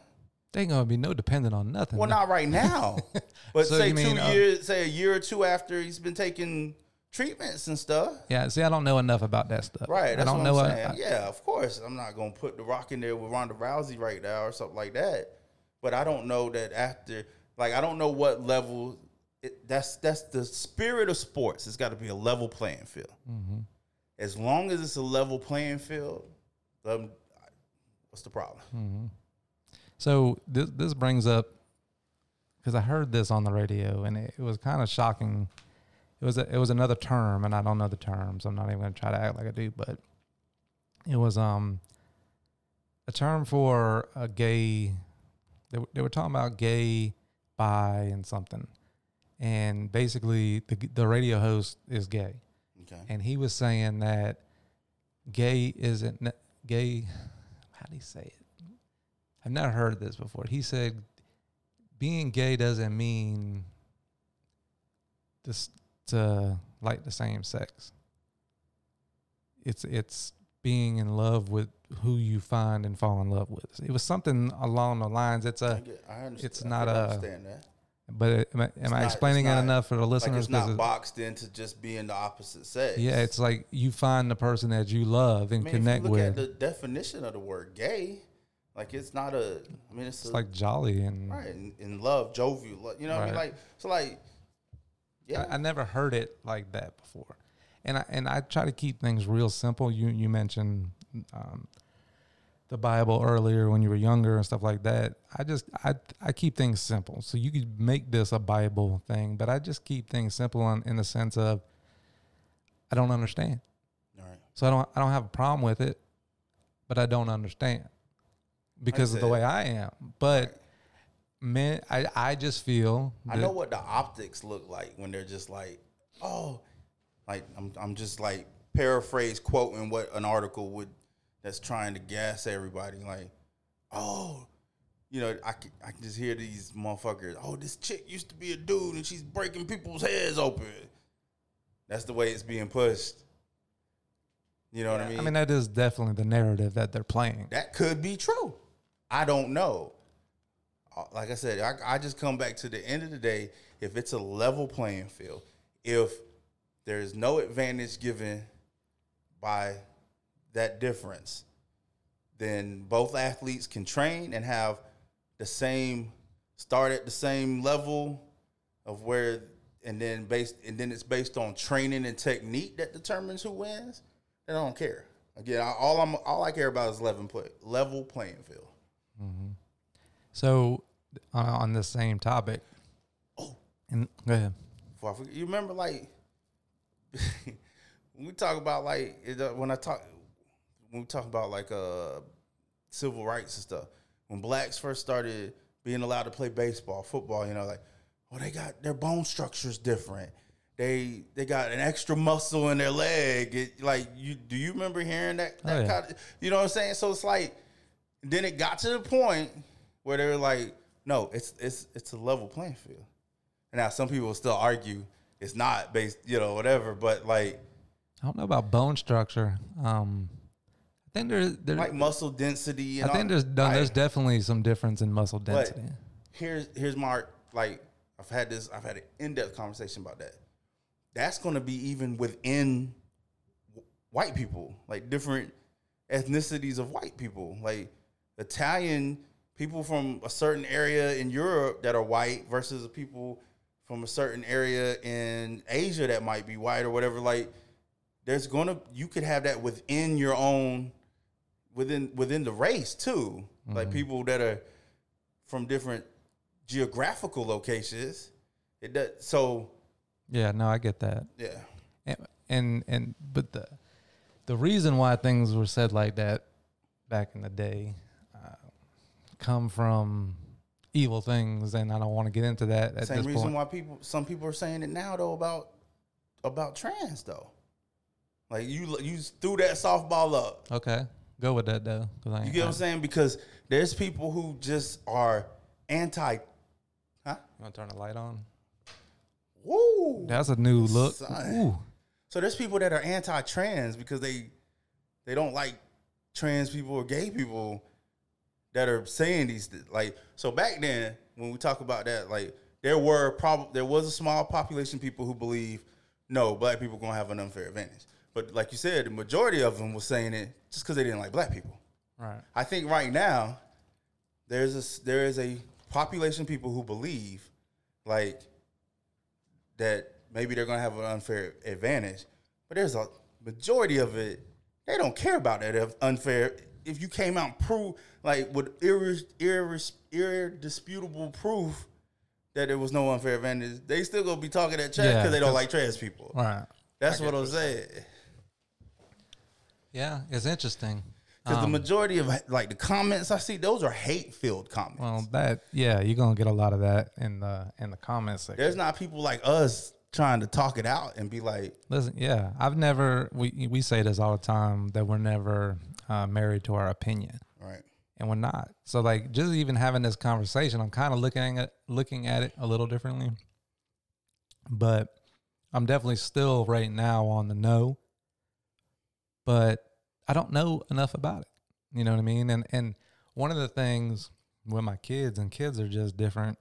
They ain't gonna be no dependent on nothing well not right now. But So say two mean, uh, years say a year or two after he's been taking treatments and stuff. Yeah, see, I don't know enough about that stuff. Right, I don't what know. I'm uh, saying. I- yeah, of course. I'm not gonna put the rock in there with Ronda Rousey right now or something like that. But I don't know that after, like, I don't know what level. It, that's that's the spirit of sports. It's got to be a level playing field. Mm-hmm. As long as it's a level playing field, um, what's the problem? Hmm. so this this brings up because I heard this on the radio and it, it was kind of shocking. It was a, it was another term, and I don't know the terms. I'm not even going to try to act like I do, but it was um a term for a gay. They, were- they were talking about gay, bi, and something, and basically the the radio host is gay. Okay. and he was saying that gay isn't gay. How do you say it? I've never heard this before. He said being gay doesn't mean just to like the same sex. It's it's being in love with who you find and fall in love with. It was something along the lines. It's I, a, get, I it's I not a- understand that. But am I, am I not- explaining it enough for the Like listeners? it's not boxed into just being the opposite sex. yeah, it's like you find the person that you love and I mean, connect look with. at the definition of the word gay, like it's not a. I mean, it's, it's a, like jolly and right in, in love, jovial. You know what I mean? Right. Like so, like yeah, I, I never heard it like that before, and I and I try to keep things real simple. You you mentioned um, the Bible earlier when you were younger and stuff like that. I just I I keep things simple. So you could make this a Bible thing, but I just keep things simple in, in the sense of I don't understand, all right. so I don't I don't have a problem with it, but I don't understand because of the way I am. But man, I I just feel I know what the optics look like when they're just like, oh, like I'm I'm just like paraphrase quoting what an article would that's trying to gas everybody. Like, oh, you know, I can, I can just hear these motherfuckers. Oh, this chick used to be a dude and she's breaking people's heads open. That's the way it's being pushed. You know what I mean? I mean, that is definitely the narrative that they're playing. that could be true. I don't know. Uh, Like I said, I, I just come back to the end of the day. If it's a level playing field, if there's no advantage given by that difference, then both athletes can train and have the same start at the same level of where and then based and then it's based on training and technique that determines who wins. Then I don't care. Again, I- all I'm all I care about is level play, level playing field. So, uh, on the same topic, Oh. and go ahead. Forget, you remember like when we talk about like uh, when I talk when we talk about like uh civil rights and stuff. When blacks first started being allowed to play baseball, football, you know, like oh they got their bone structure's different. They they got an extra muscle in their leg. It, like you do you remember hearing that? that Oh, yeah. kind of, you know what I'm saying? So it's like then it got to the point where they were like, no, it's it's it's a level playing field. And now some people still argue it's not based, you know, whatever. But like I don't know about bone structure. Um, think there, there like muscle density. And I think there's like, there's definitely some difference in muscle density. here's here's my like I've had this I've had an in depth conversation about that. That's going to be even within white people, like different ethnicities of white people, like Italian people from a certain area in Europe that are white versus people from a certain area in Asia that might be white or whatever. Like there's gonna you could have that within your own within within the race too. Like people that are from different geographical locations. It does so Yeah, no, I get that. yeah. And, and and but the the reason why things were said like that back in the day uh, come from evil things, and I don't want to get into that at Same reason point. why people some people are saying it now though about about trans though. Like you you threw that softball up. Okay, go with that though. I You ain't- get what I'm saying? Because there's people who just are anti huh? You want to turn the light on? Woo. That's a new look. So there's people that are anti-trans because they they don't like trans people or gay people that are saying these th- like so back then when we talk about that like there were prob there was a small population of people who believe no black people gonna have an unfair advantage but like you said the majority of them was saying it just because they didn't like black people Right. I think right now there's a s- there is a population of people who believe like that maybe they're gonna have an unfair advantage, but there's a majority of it they don't care about that unfair. If you came out and prove like with irres, irres, irredisputable proof that there was no unfair advantage, they still gonna be talking that trash Yeah, because they don't like trans people. Right. That's what I'm saying. Yeah, it's interesting. Because Um, the majority of like the comments I see, those are hate filled comments. Well, that yeah, you're gonna get a lot of that in the in the comments section. There's not people like us trying to talk it out and be like, Listen, yeah, I've never we we say this all the time that we're never uh, married to our opinion, right, and we're not. So like, just even having this conversation, I'm kind of looking at looking at it a little differently. But I'm definitely still right now on the no. But I don't know enough about it. You know what I mean? And and one of the things with my kids and kids are just different.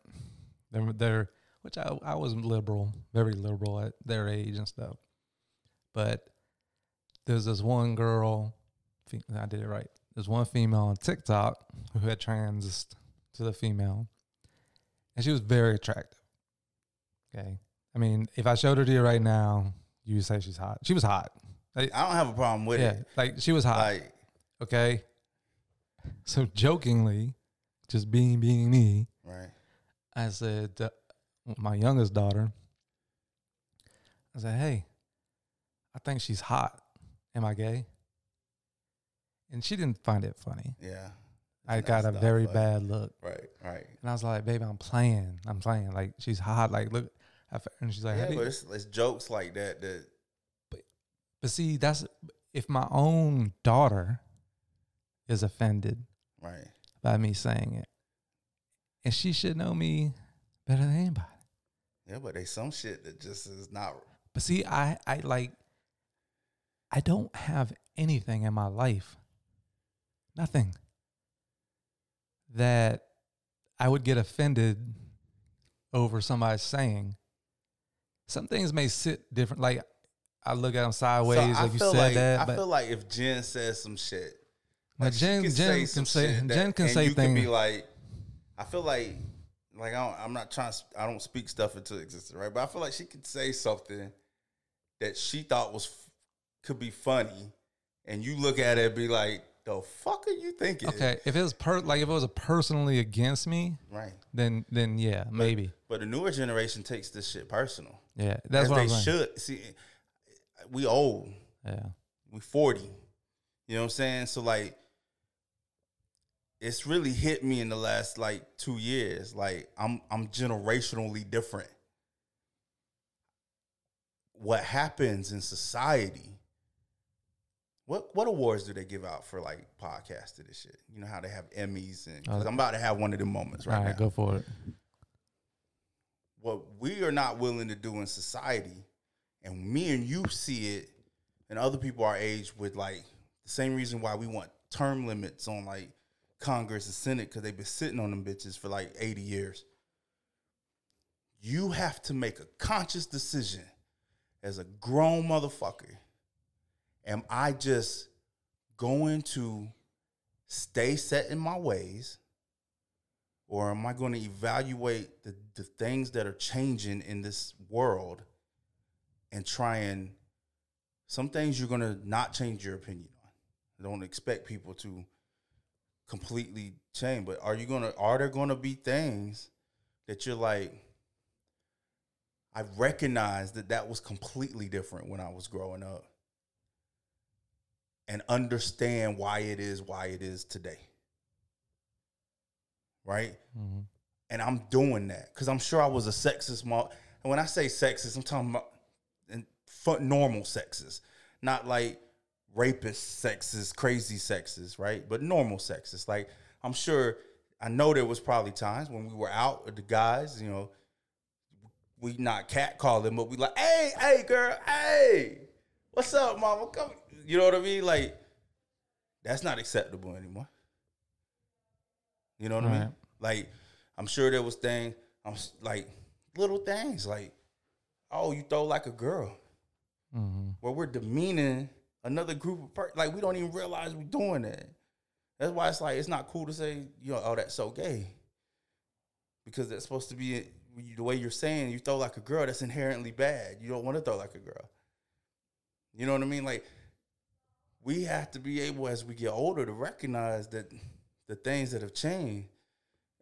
They're they're which I I was liberal, very liberal at their age and stuff. But there's this one girl, I did it right. There's one female on TikTok who had trans to the female, and she was very attractive. Okay, I mean, if I showed her to you right now, you would say she's hot. She was hot. Like, I don't have a problem with yeah, it. like she was hot. Like, okay, so jokingly, just being being me, right, I said, my youngest daughter, I said, hey, I think she's hot. Am I gay? And she didn't find it funny. yeah. I got a very like- bad look. Right, right. And I was like, baby, I'm playing. I'm playing. Like, she's hot. Like, look. And she's like, Yeah, do but it's, it's jokes like that that but see, that's if my own daughter is offended Right. by me saying it. And she should know me better than anybody. Yeah, but they some shit that just is not. But see, I, I like, I don't have anything in my life, nothing that I would get offended over somebody saying. Some things may sit different. Like I look at them sideways, So I like you feel said like, that. I feel like if Jen says some shit, like Jen- could Jen some can say- shit Jen can say you can be like, I feel like, like I don't, I'm not trying. to I don't speak stuff into existence, right? But I feel like she could say something that she thought was could be funny, and you look at it and be like, "The fuck are you thinking?" okay, if it was per like if it was personally against me, right. then then yeah, maybe. But the newer generation takes this shit personal. Yeah, that's As what they should. See, we old. Yeah. we 40 you know what i'm saying so like it's really hit me in the last like two years like i'm i'm generationally different what happens in society what what awards do they give out for like podcasts and this shit you know how they have emmys and 'cause Uh, i'm about to have one of them moments right, All right, now go for it. what we are not willing to do in society, and me and you see it, and other people our age with like the same reason why we want term limits on like Congress and Senate because they've been sitting on them bitches for like 80 years. You have to make a conscious decision as a grown motherfucker. Am I just going to stay set in my ways? or am I going to evaluate the, the things that are changing in this world and try and some things you're to not change your opinion on. I don't expect people to completely change, but are you to are there to be things that you're like I recognize that that was completely different when I was growing up and understand why it is why it is today right? Mm-hmm. And I'm doing that because I'm sure I was a sexist mom. And when I say sexist, I'm talking about normal sexist, not like rapist sexist, crazy sexist, right? But normal sexist. Like I'm sure, I know there was probably times when we were out with the guys, you know, we not catcalling, but we like, hey, hey, girl, hey, what's up, mama? Come, you know what I mean? Like that's not acceptable anymore. You know what I mean? Right. Like, I'm sure there was things, I'm like little things like, oh, you throw like a girl, Mm-hmm. where we're demeaning another group of per Like we don't even realize we're doing that. That's why it's like it's not cool to say, you know, oh, that's so gay, because that's supposed to be the way you're saying you throw like a girl. That's inherently bad. You don't want to throw like a girl. You know what I mean? Like we have to be able, as we get older, to recognize that the things that have changed,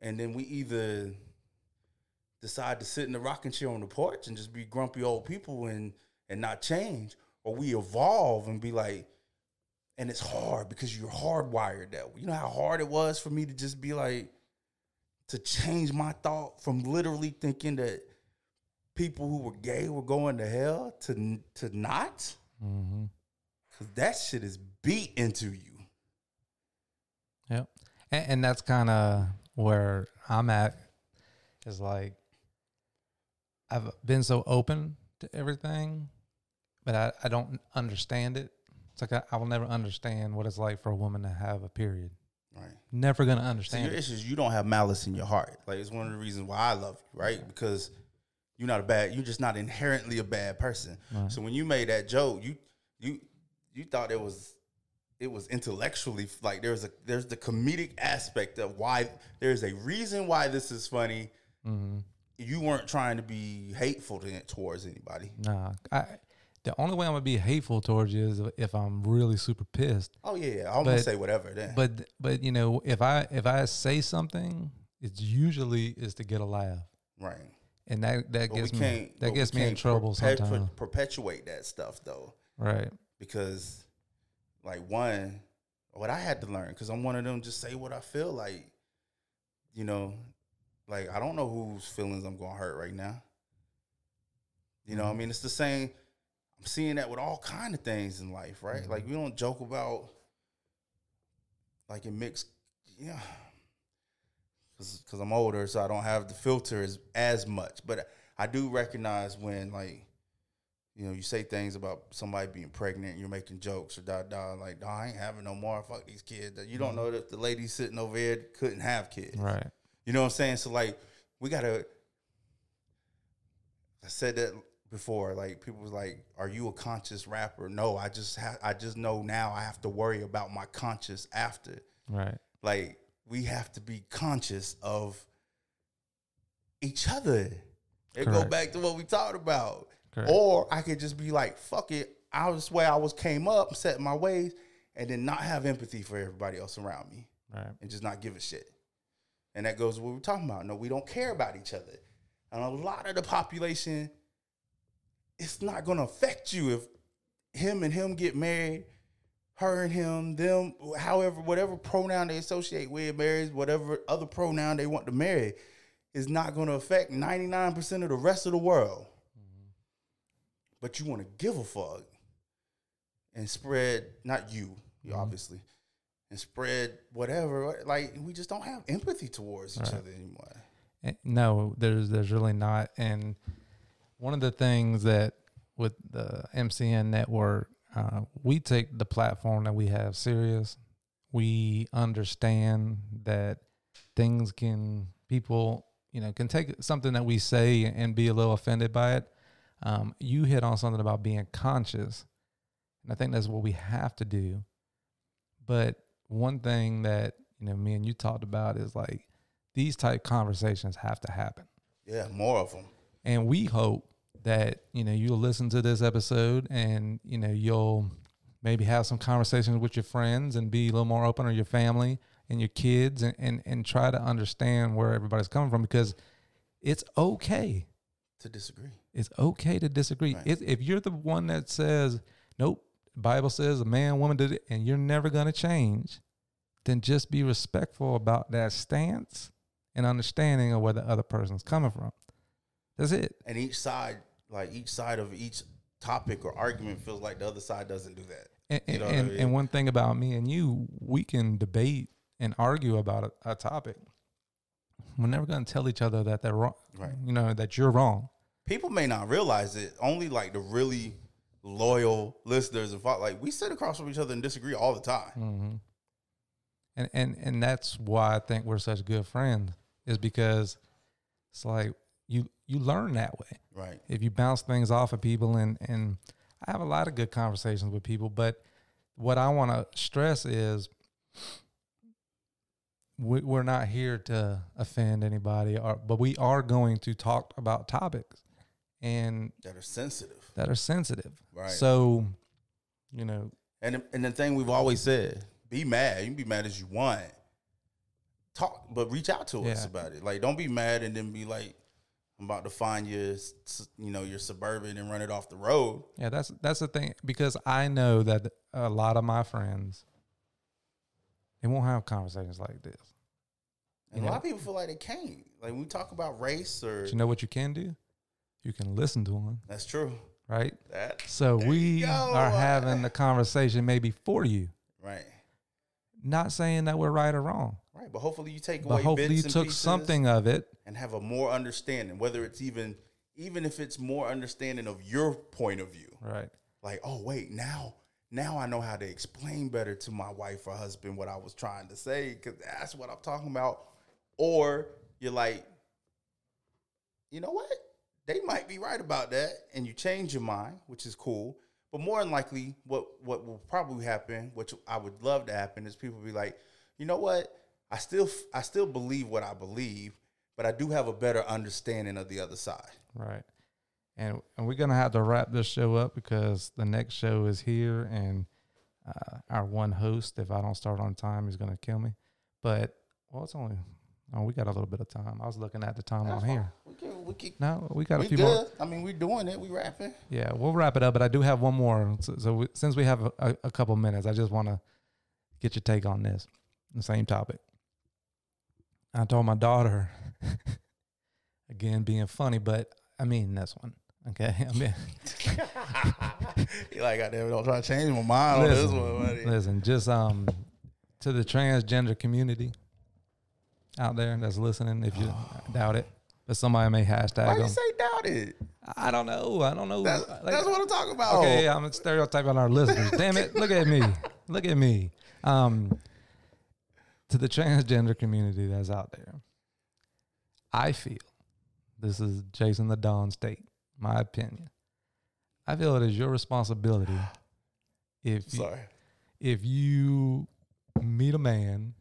and then we either decide to sit in the rocking chair on the porch and just be grumpy old people and and not change, or we evolve and be like, and it's hard because you're hardwired that way. You know how hard it was for me to just be like, to change my thought from literally thinking that people who were gay were going to hell to to not, Mm-hmm. because that shit is beat into you. Yep. And, and that's kind of where I'm at. Is like I've been so open to everything, but I, I don't understand it. It's like I, I will never understand what it's like for a woman to have a period. Right. Never gonna So understand your it. issue is you don't have malice in your heart. Like it's one of the reasons why I love you, right? Because you're not a bad. You're just not inherently a bad person. Right. So when you made that joke, you you you thought it was it was intellectually like there's a there's the comedic aspect of why there's a reason why this is funny. Mm-hmm. You weren't trying to be hateful to, towards anybody. Nah, I. The only way I'm gonna be hateful towards you is if I'm really super pissed. Oh yeah. I'm gonna say whatever then. But but you know if I if I say something, it's usually is to get a laugh, right. and that that But gets me that but gets me in trouble perpetu- sometimes. Perpetuate that stuff though. Right. because like one what i had to learn because i'm one of them just say what i feel like you know like i don't know whose feelings i'm gonna hurt right now you know i mm-hmm. mean it's the same i'm seeing that with all kind of things in life right mm-hmm. like we don't joke about like in mixed, yeah, because I'm older, so I don't have the filter as as much. But I do recognize when like you know you say things about somebody being pregnant, and you're making jokes or da da like, "Nah, I ain't having no more. Fuck these kids. You don't mm-hmm. know that the lady sitting over there couldn't have kids. Right. You know what I'm saying? So like we gotta. I said that before. Like people was like, "Are you a conscious rapper?" No, I just ha- I just know now I have to worry about my conscious after. Right. Like we have to be conscious of each other. It go back to what we talked about. Correct. Or I could just be like, "Fuck it." I was where I was came up, set my ways, and then not have empathy for everybody else around me Right. and just not give a shit. And that goes to what we're talking about. No, we don't care about each other. And a lot of the population, it's not gonna affect you if him and him get married, her and him, them, however, whatever pronoun they associate with, marries, whatever other pronoun they want to marry, is not gonna affect 99% of the rest of the world. Mm-hmm. But you wanna give a fuck and spread, not you, you obviously, and spread whatever. Like we just don't have empathy towards each Right. other anymore. No, there's there's really not. And one of the things that with the MCN network, uh, we take the platform that we have serious. We understand that things can people you know can take something that we say and be a little offended by it. Um, you hit on something about being conscious, and I think that's what we have to do. But one thing that you know me and you talked about is like these type conversations have to happen. Yeah, more of them. And we hope that, you know, you'll listen to this episode and, you know, you'll maybe have some conversations with your friends and be a little more open or your family and your kids and, and, and try to understand where everybody's coming from because it's okay. To disagree. It's okay to disagree. Right. It's, if you're the one that says, nope, Bible says a man, woman did it, and you're never going to change, then just be respectful about that stance and understanding of where the other person's coming from. That's it. And each side, like each side of each topic or argument, feels like the other side doesn't do that. And, You and, know what I and, mean? and one thing about me and you, we can debate and argue about a, a topic. We're never going to tell each other that they're wrong. Right. You know, that you're wrong. People may not realize it. Only like the really loyal listeners and like we sit across from each other and disagree all the time. hmm And and and that's why I think we're such good friends is because it's like you you learn that way. Right. If you bounce things off of people and and I have a lot of good conversations with people, but what I want to stress is we, we're not here to offend anybody, or, but we are going to talk about topics and That are sensitive. That are sensitive. Right. So, you know, And and the thing we've always said, be mad. You can be mad as you want. Talk, but reach out to us about it. Like, don't be mad and then be like, "I'm about to find your, you know, your suburban and run it off the road." Yeah, that's that's the thing because I know that a lot of my friends they won't have conversations like this. And Yeah. a lot of people feel like they can't. Like when we talk about race, or But you know what you can do? You can listen to them, that's true. Right? That So we are having the conversation maybe for you, right, not saying that we're right or wrong, right. But hopefully you take but away hopefully you took something of it. and have a more understanding. Whether it's even, even if it's more understanding of your point of view. Right. like, oh wait, now now I know how to explain better to my wife or husband what I was trying to say because that's what I'm talking about. Or you're like, you know what? They might be right about that, and you change your mind, which is cool. But more than likely, what what will probably happen, which I would love to happen, is people be like, you know what? I still I still believe what I believe, but I do have a better understanding of the other side. Right. And and we're gonna have to wrap this show up because the next show is here, and uh, our one host, if I don't start on time, is gonna kill me. But well, it's only oh, we got a little bit of time. I was looking at the time on here. We can, we can, No, we got a few good. more. I mean, we're doing it. We rapping. Yeah, we'll wrap it up. But I do have one more. So, so we, since we have a, a, couple minutes, I just want to get your take on this, the same topic. I told my daughter, again, being funny, but I mean this one. Okay, I mean, you like, goddamn, don't try to change my mind on this listen, one, buddy. listen, just um, to the transgender community out there that's listening, if you doubt it, but somebody may hashtag Why you say doubt it? I don't know. I don't know. That's, Like- that's what I'm talking about. Okay, I'm stereotyping our listeners. Damn it! Look at me. Look at me. Um, to the transgender community that's out there, I feel this is Jason the Don State. My opinion. I feel it is your responsibility if you, Sorry. if you meet a man,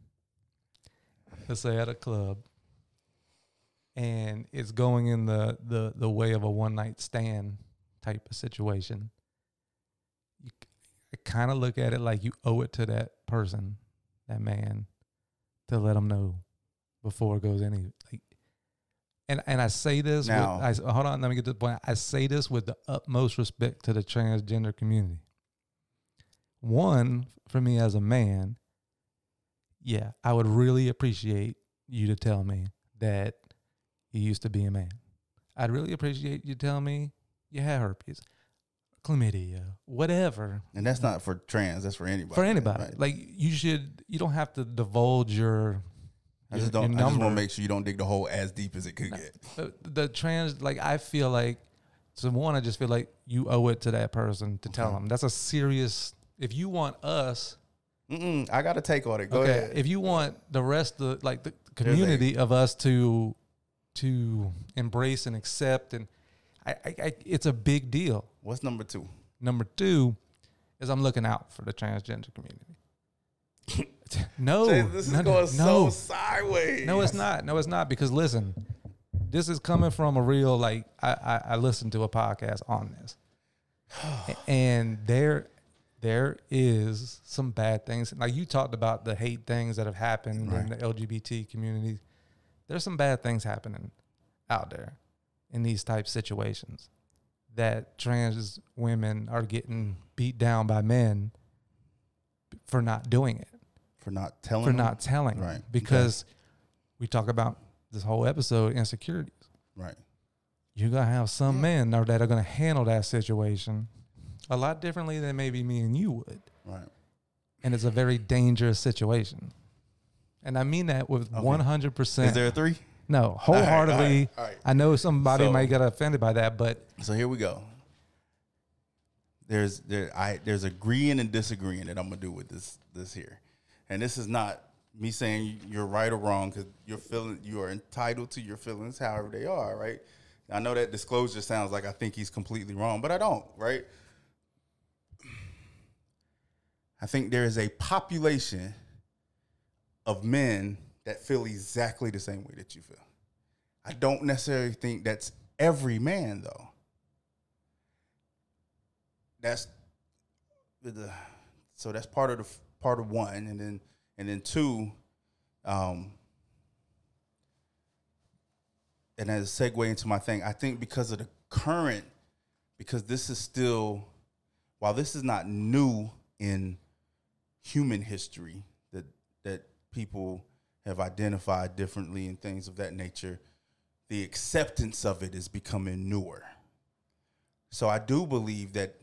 let's say at a club, and it's going in the the the way of a one night stand type of situation, you kind of look at it like you owe it to that person, that man, to let them know before it goes any like. And and I say this. Now- with, I, hold on, let me get to the point. I say this with the utmost respect to the transgender community. One, for me as a man, yeah, I would really appreciate you to tell me that you used to be a man. I'd really appreciate you telling me you had herpes, chlamydia, whatever. And that's not for trans. That's for anybody. For anybody, right? like you should, you don't have to divulge your. I just don't. I just want to make sure you don't dig the hole as deep as it could get. the, the trans like I feel like so one I just feel like you owe it to that person to tell them that's a serious if you want us Mm-mm, I got a take on it. Go okay ahead. if you want the rest of like the community of us to to embrace and accept and I, I, I it's a big deal What's number two? number two is I'm looking out for the transgender community no this is no, going no, so sideways. no, it's not. No, it's not. Because listen, this is coming from a real like I I, I listened to a podcast on this, and there there is some bad things. Like you talked about the hate things that have happened in the LGBT community. There's some bad things happening out there in these type situations that trans women are getting beat down by men for not doing it for not telling. for them? not telling Right. Okay. because we talk about this whole episode insecurities Right. you're gonna have some men that are gonna handle that situation a lot differently than maybe me and you would Right. and it's a very dangerous situation and i mean that with Okay. 100% Is there a three? no wholeheartedly all right, all right. i know somebody So- might get offended by that but So here we go. There's there I there's agreeing and disagreeing that I'm gonna do with this this here, and this is not me saying you're right or wrong because you're feeling you are entitled to your feelings however they are. Right. I know that disclosure sounds like I think he's completely wrong, but I don't. Right. I think there is a population of men that feel exactly the same way that you feel. I don't necessarily think that's every man though. That's the, so that's part of the part of one, and then and then two, um, and as a segue into my thing, I think because of the current, because this is still, while this is not new in human history, that that people have identified differently and things of that nature, the acceptance of it is becoming newer. So I do believe that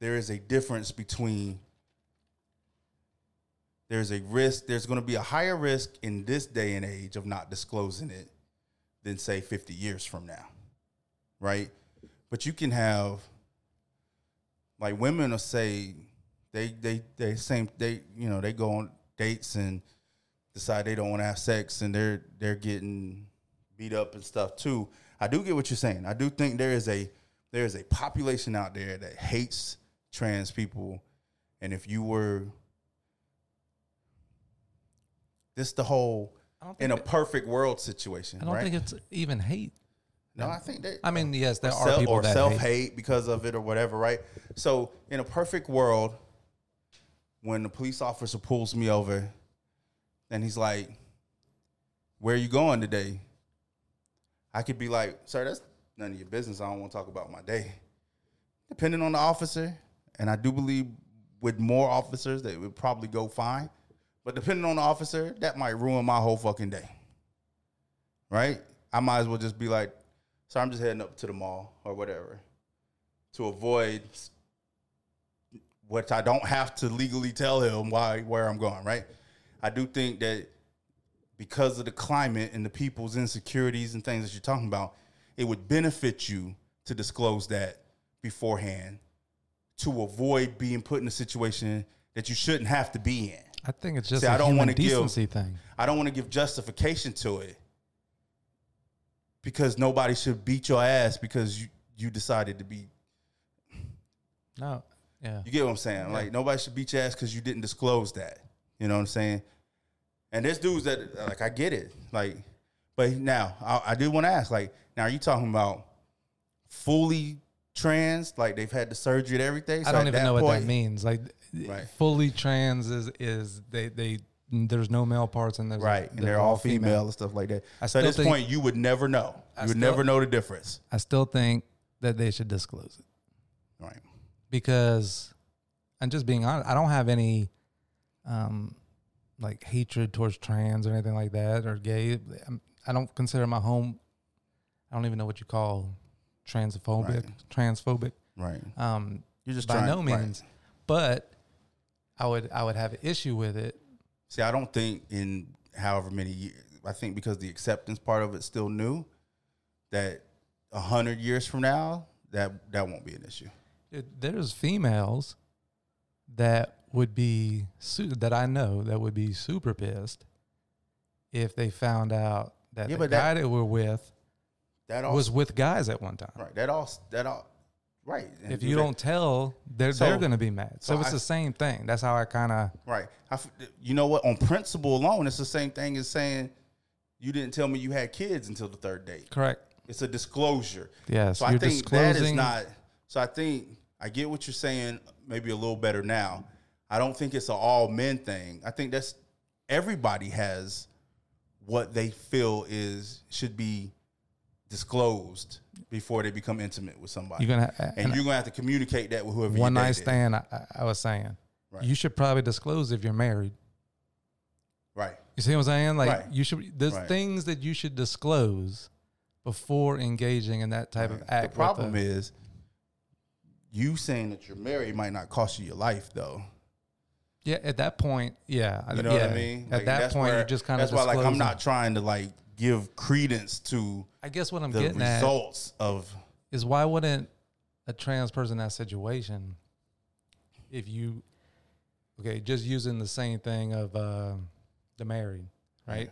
there is a difference between there's a risk, there's going to be a higher risk in this day and age of not disclosing it than say 50 years from now. Right? But you can have like women will say they they they same they you know they go on dates and decide they don't want to have sex and they're they're getting beat up and stuff too. I do get what you're saying. I do think there is a there is a population out there that hates trans people, and if you were this the whole in a think perfect world situation, i don't right? think it's even hate no, I think that i mean yes there or are self, people or that self hate because of it or whatever, right? So in a perfect world, when the police officer pulls me over, and he's like, "Where are you going today?" I could be like, "Sir, that's none of your business. I don't want to talk about my day." Depending on the officer, and I do believe with more officers that would probably go fine, but depending on the officer, that might ruin my whole fucking day. Right? I might as well just be like, so I'm just heading up to the mall or whatever to avoid which I don't have to legally tell him why where I'm going, right? I do think that because of the climate and the people's insecurities and things that you're talking about, it would benefit you to disclose that beforehand to avoid being put in a situation that you shouldn't have to be in. I think it's just See, a I don't human wanna give- decency thing. I don't want to give justification to it because nobody should beat your ass because you you decided to be No, yeah, You get what I'm saying? Like nobody should beat your ass because you didn't disclose that. You know what I'm saying? And there's dudes that like I get it. Like, but now I, I do want to ask. Like, now are you talking about fully trans? Like they've had the surgery and everything. I don't even know what that means. Like, Right. fully trans is is they they there's no male parts and there's Right, and they're, all female, and stuff like that. I so at this think- point, you would never know. I You would still- never know the difference. I still think that they should disclose it Right. Because I'm just being honest. I don't have any um like hatred towards trans or anything like that or gay. I'm, I don't consider my home. I don't even know what you call transphobic. Right. Transphobic. Right. Um, You're just by trying, no right. means. But I would I would have an issue with it. See, I don't think in however many years, I think because the acceptance part of it's still new, that a hundred years from now, that that won't be an issue. It- there's females that would be su- that I know that would be super pissed if they found out that Yeah, the guy that- that, we're with That all was with guys at one time. right. That all that all right. And If you that- don't tell, they're So- they're going to be mad. So, so it's I- the same thing. That's how I kind of right, I you know what? On principle alone, it's the same thing as saying you didn't tell me you had kids until the third date. correct. It's a disclosure. Yes, So I think that is not. So I think I get what you're saying. Maybe a little better now. I don't think it's an all men thing. I think that's everybody has what they feel is should be disclosed before they become intimate with somebody. You're gonna and, and you're gonna have to communicate that with whoever one you night stand. I, I- I was saying, Right. you should probably disclose if you're married. Right. You see what I'm saying? Like Right. you should. There's Right. things that you should disclose before engaging in that type of act. The problem a- is you saying that you're married might not cost you your life though. yeah. At that point, yeah. You know yeah. what I mean? At that point, where- you just kind of. That's why, like, I'm not trying to like give credence to I guess what I'm the getting at results of. is why wouldn't a trans person in that situation, if you, okay, just using the same thing of uh, the married, right?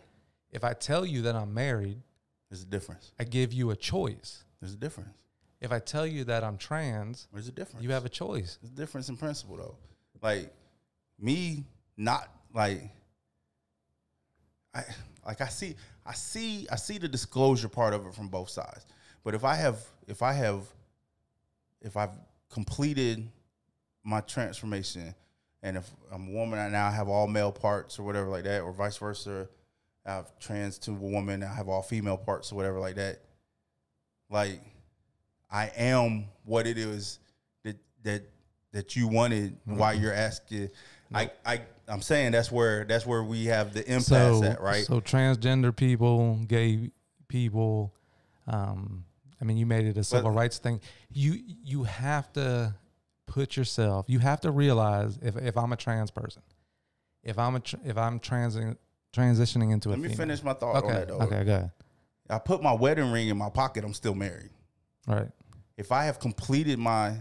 If I tell you that I'm married, There's a difference. I give you a choice. There's a difference. If I tell you that I'm trans, There's a difference. you have a choice. There's a difference in principle though. Like me, not like I like I see I see I see the disclosure part of it from both sides. But if I have if I have if I've completed my transformation and if I'm a woman I now have all male parts or whatever like that, or vice versa, I've trans to a woman, I have all female parts or whatever like that. Like I am what it is that that that you wanted while Mm-hmm. you're asking. I I I'm saying that's where that's where we have the impasse so, at, right? So transgender people, gay people, um, I mean, you made it a civil rights thing. You you have to put yourself. You have to realize if if I'm a trans person, if I'm a tr- if I'm transi- transitioning into a Let me female. finish my thought on that though. okay, good. I put my wedding ring in my pocket. I'm still married. Right. If I have completed my,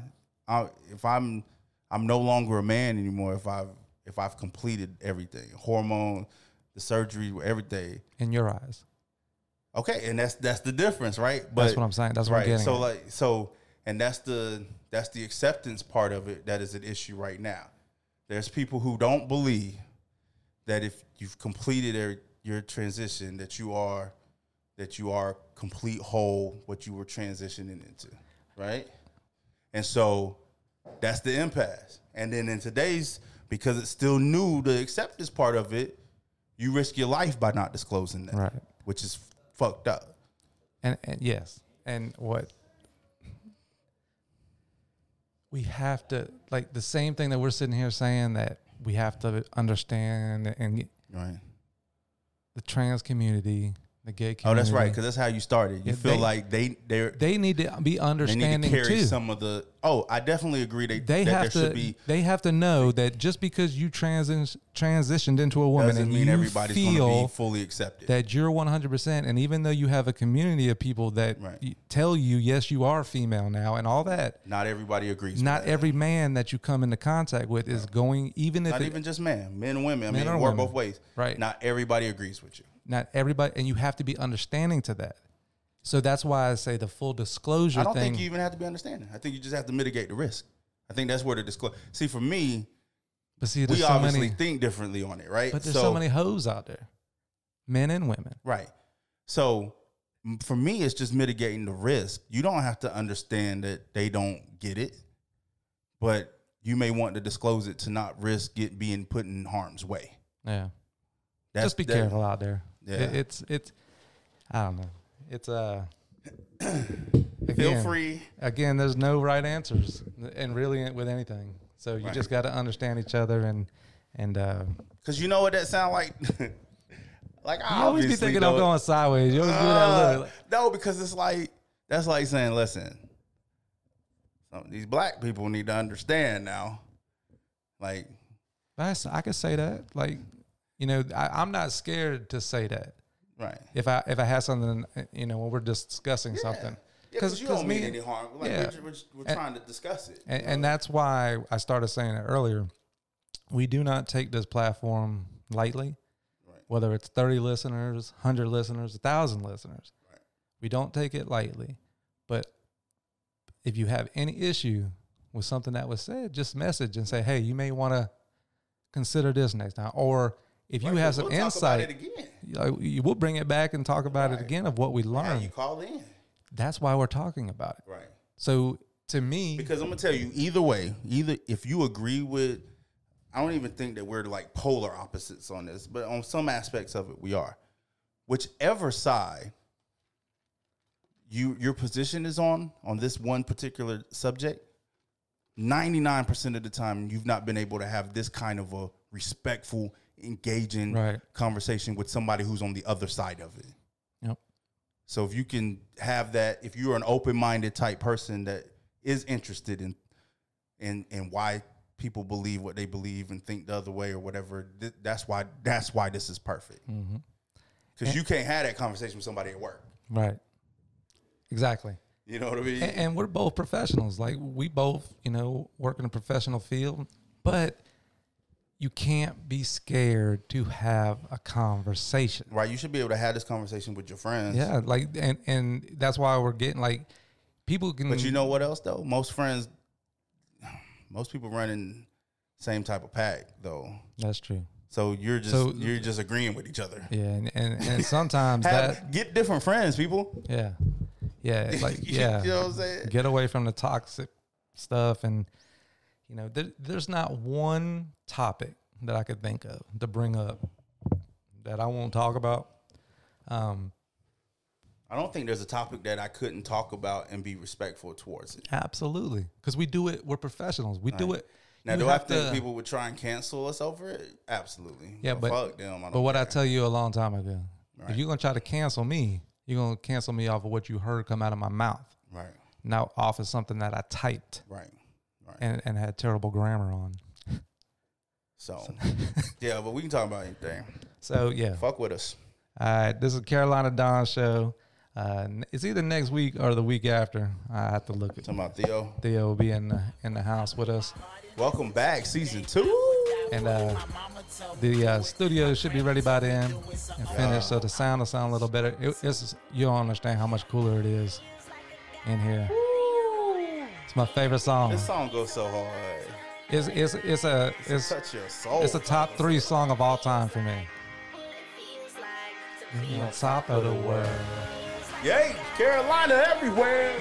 I, if I'm, I'm no longer a man anymore. If I've, if I've completed everything, hormone, the surgery, everything. In your eyes, Okay, and that's that's the difference, right? that's what I'm saying. That's what right. I'm getting. So at. like so, and that's the that's the acceptance part of it that is an issue right now. There's people who don't believe that if you've completed your, your transition, that you are that you are complete whole what you were transitioning into, right? And so that's the impasse. And then in today's because it's still new, the acceptance part of it, you risk your life by not disclosing that, Right. Which is fucked up. and, and yes, and what we have to like the same thing that we're sitting here saying that we have to understand and Right. the trans community the gay Oh, that's right, because that's how you started. You Yeah, feel they- like they they're they need to be understanding they need to carry too. some of the. Oh, I definitely agree. They they that have there to should be. they have to know that just because you transi- transitioned into a woman Doesn't and mean everybody's going to feel be fully accepted. that you're 100% and even though you have a community of people that Right. tell you yes you are female now and all that Not everybody agrees. not every man that you come into contact with is going even if Not it, even just men, men and women. I mean, or work women. both ways. Right. Not everybody agrees with you. Not everybody and you have to be understanding to that so that's why i say the full disclosure I don't thing think you even have to be understanding. I think you just have to mitigate the risk. I think that's where the disclosure. See, for me, but see we so obviously many think differently on it, right? but there's so, many hoes out there men and women Right. So for me, it's just mitigating the risk. You don't have to understand that they don't get it, but you may want to disclose it to not risk it being put in harm's way. yeah That's, just be that- careful out there Yeah. It- it's it's i don't know it's uh Feel free. again, there's no right answers, and really with anything. So you Right. just got to understand each other, and and uh, Because you know what that sound like? like, I always be thinking I'm going sideways. You always do that Uh, look. no, because it's like that's like saying, listen, these black people need to understand now. Like, That's, I could say that. Like, you know, I, I'm not scared to say that. right? If I if I have something, you know, when we're discussing something, Because you don't mean me- any harm. Like, yeah. we're, we're, we're And- trying to discuss it. and, and that's why I started saying it earlier. We do not take this platform lightly, Right. whether it's 30 listeners, 100 listeners, 1,000 listeners. Right. We don't take it lightly. But if you have any issue with something that was said, just message and say, hey, you may want to consider this next time. Or if you Right, have some we'll insight, it again. like, you will bring it back and talk about it again of what we learned. you call in. That's why we're talking about it. Right. So to me, Because I'm gonna tell you, either way, either if you agree with, I don't even think that we're like polar opposites on this, but on some aspects of it, we are. Whichever side you your position is on on this one particular subject, 99% of the time you've not been able to have this kind of a respectful, engaging Right. conversation with somebody who's on the other side of it. Yep. So if you can have that, if you're an open-minded type person that is interested in in in why people believe what they believe and think the other way or whatever, th- that's why that's why this is perfect. Mm-hmm. Because you can't have that conversation with somebody at work. right. Exactly. You know what I mean? and, and we're both professionals. Like we both, you know, work in a professional field, but you can't be scared to have a conversation. right? You should be able to have this conversation with your friends. Yeah, like and and that's why we're getting like people can. But you know what else though? Most friends, most people running same type of pack though. that's true. So you're just So- you're just agreeing with each other. Yeah, and and, and sometimes Have, that get different friends, people. yeah, yeah, like You yeah, know what I'm saying? get away from the toxic stuff and you know there, there's not one topic that i could think of to bring up that i won't talk about um I don't think there's a topic that I couldn't talk about and be respectful towards it. absolutely because we do it we're professionals we do it Now, do I think to- people would try and cancel us over it? Absolutely. Yeah, but- fuck them. I don't but what i tell you a long time ago Right. if you're gonna try to cancel me you're gonna cancel me off of what you heard come out of my mouth right, not off of something that i typed right, right. and, and had terrible grammar on so, yeah, but we can talk about anything. so yeah Fuck with us. All right, this is Carolina Dawn show. Uh, it's either next week or the week after. I have to look at. Talking about Theo. Theo will be in the in the house with us, Welcome back, season two. and uh, the uh, studio should be ready by then and finished, so the sound will sound a little better. It, it's you don't understand how much cooler it is in here. It's my favorite song. This song goes so hard. It's it's it's a it's Touch your soul. it's a top three song of all time for me. What it like On top of the world. Yay, Carolina everywhere.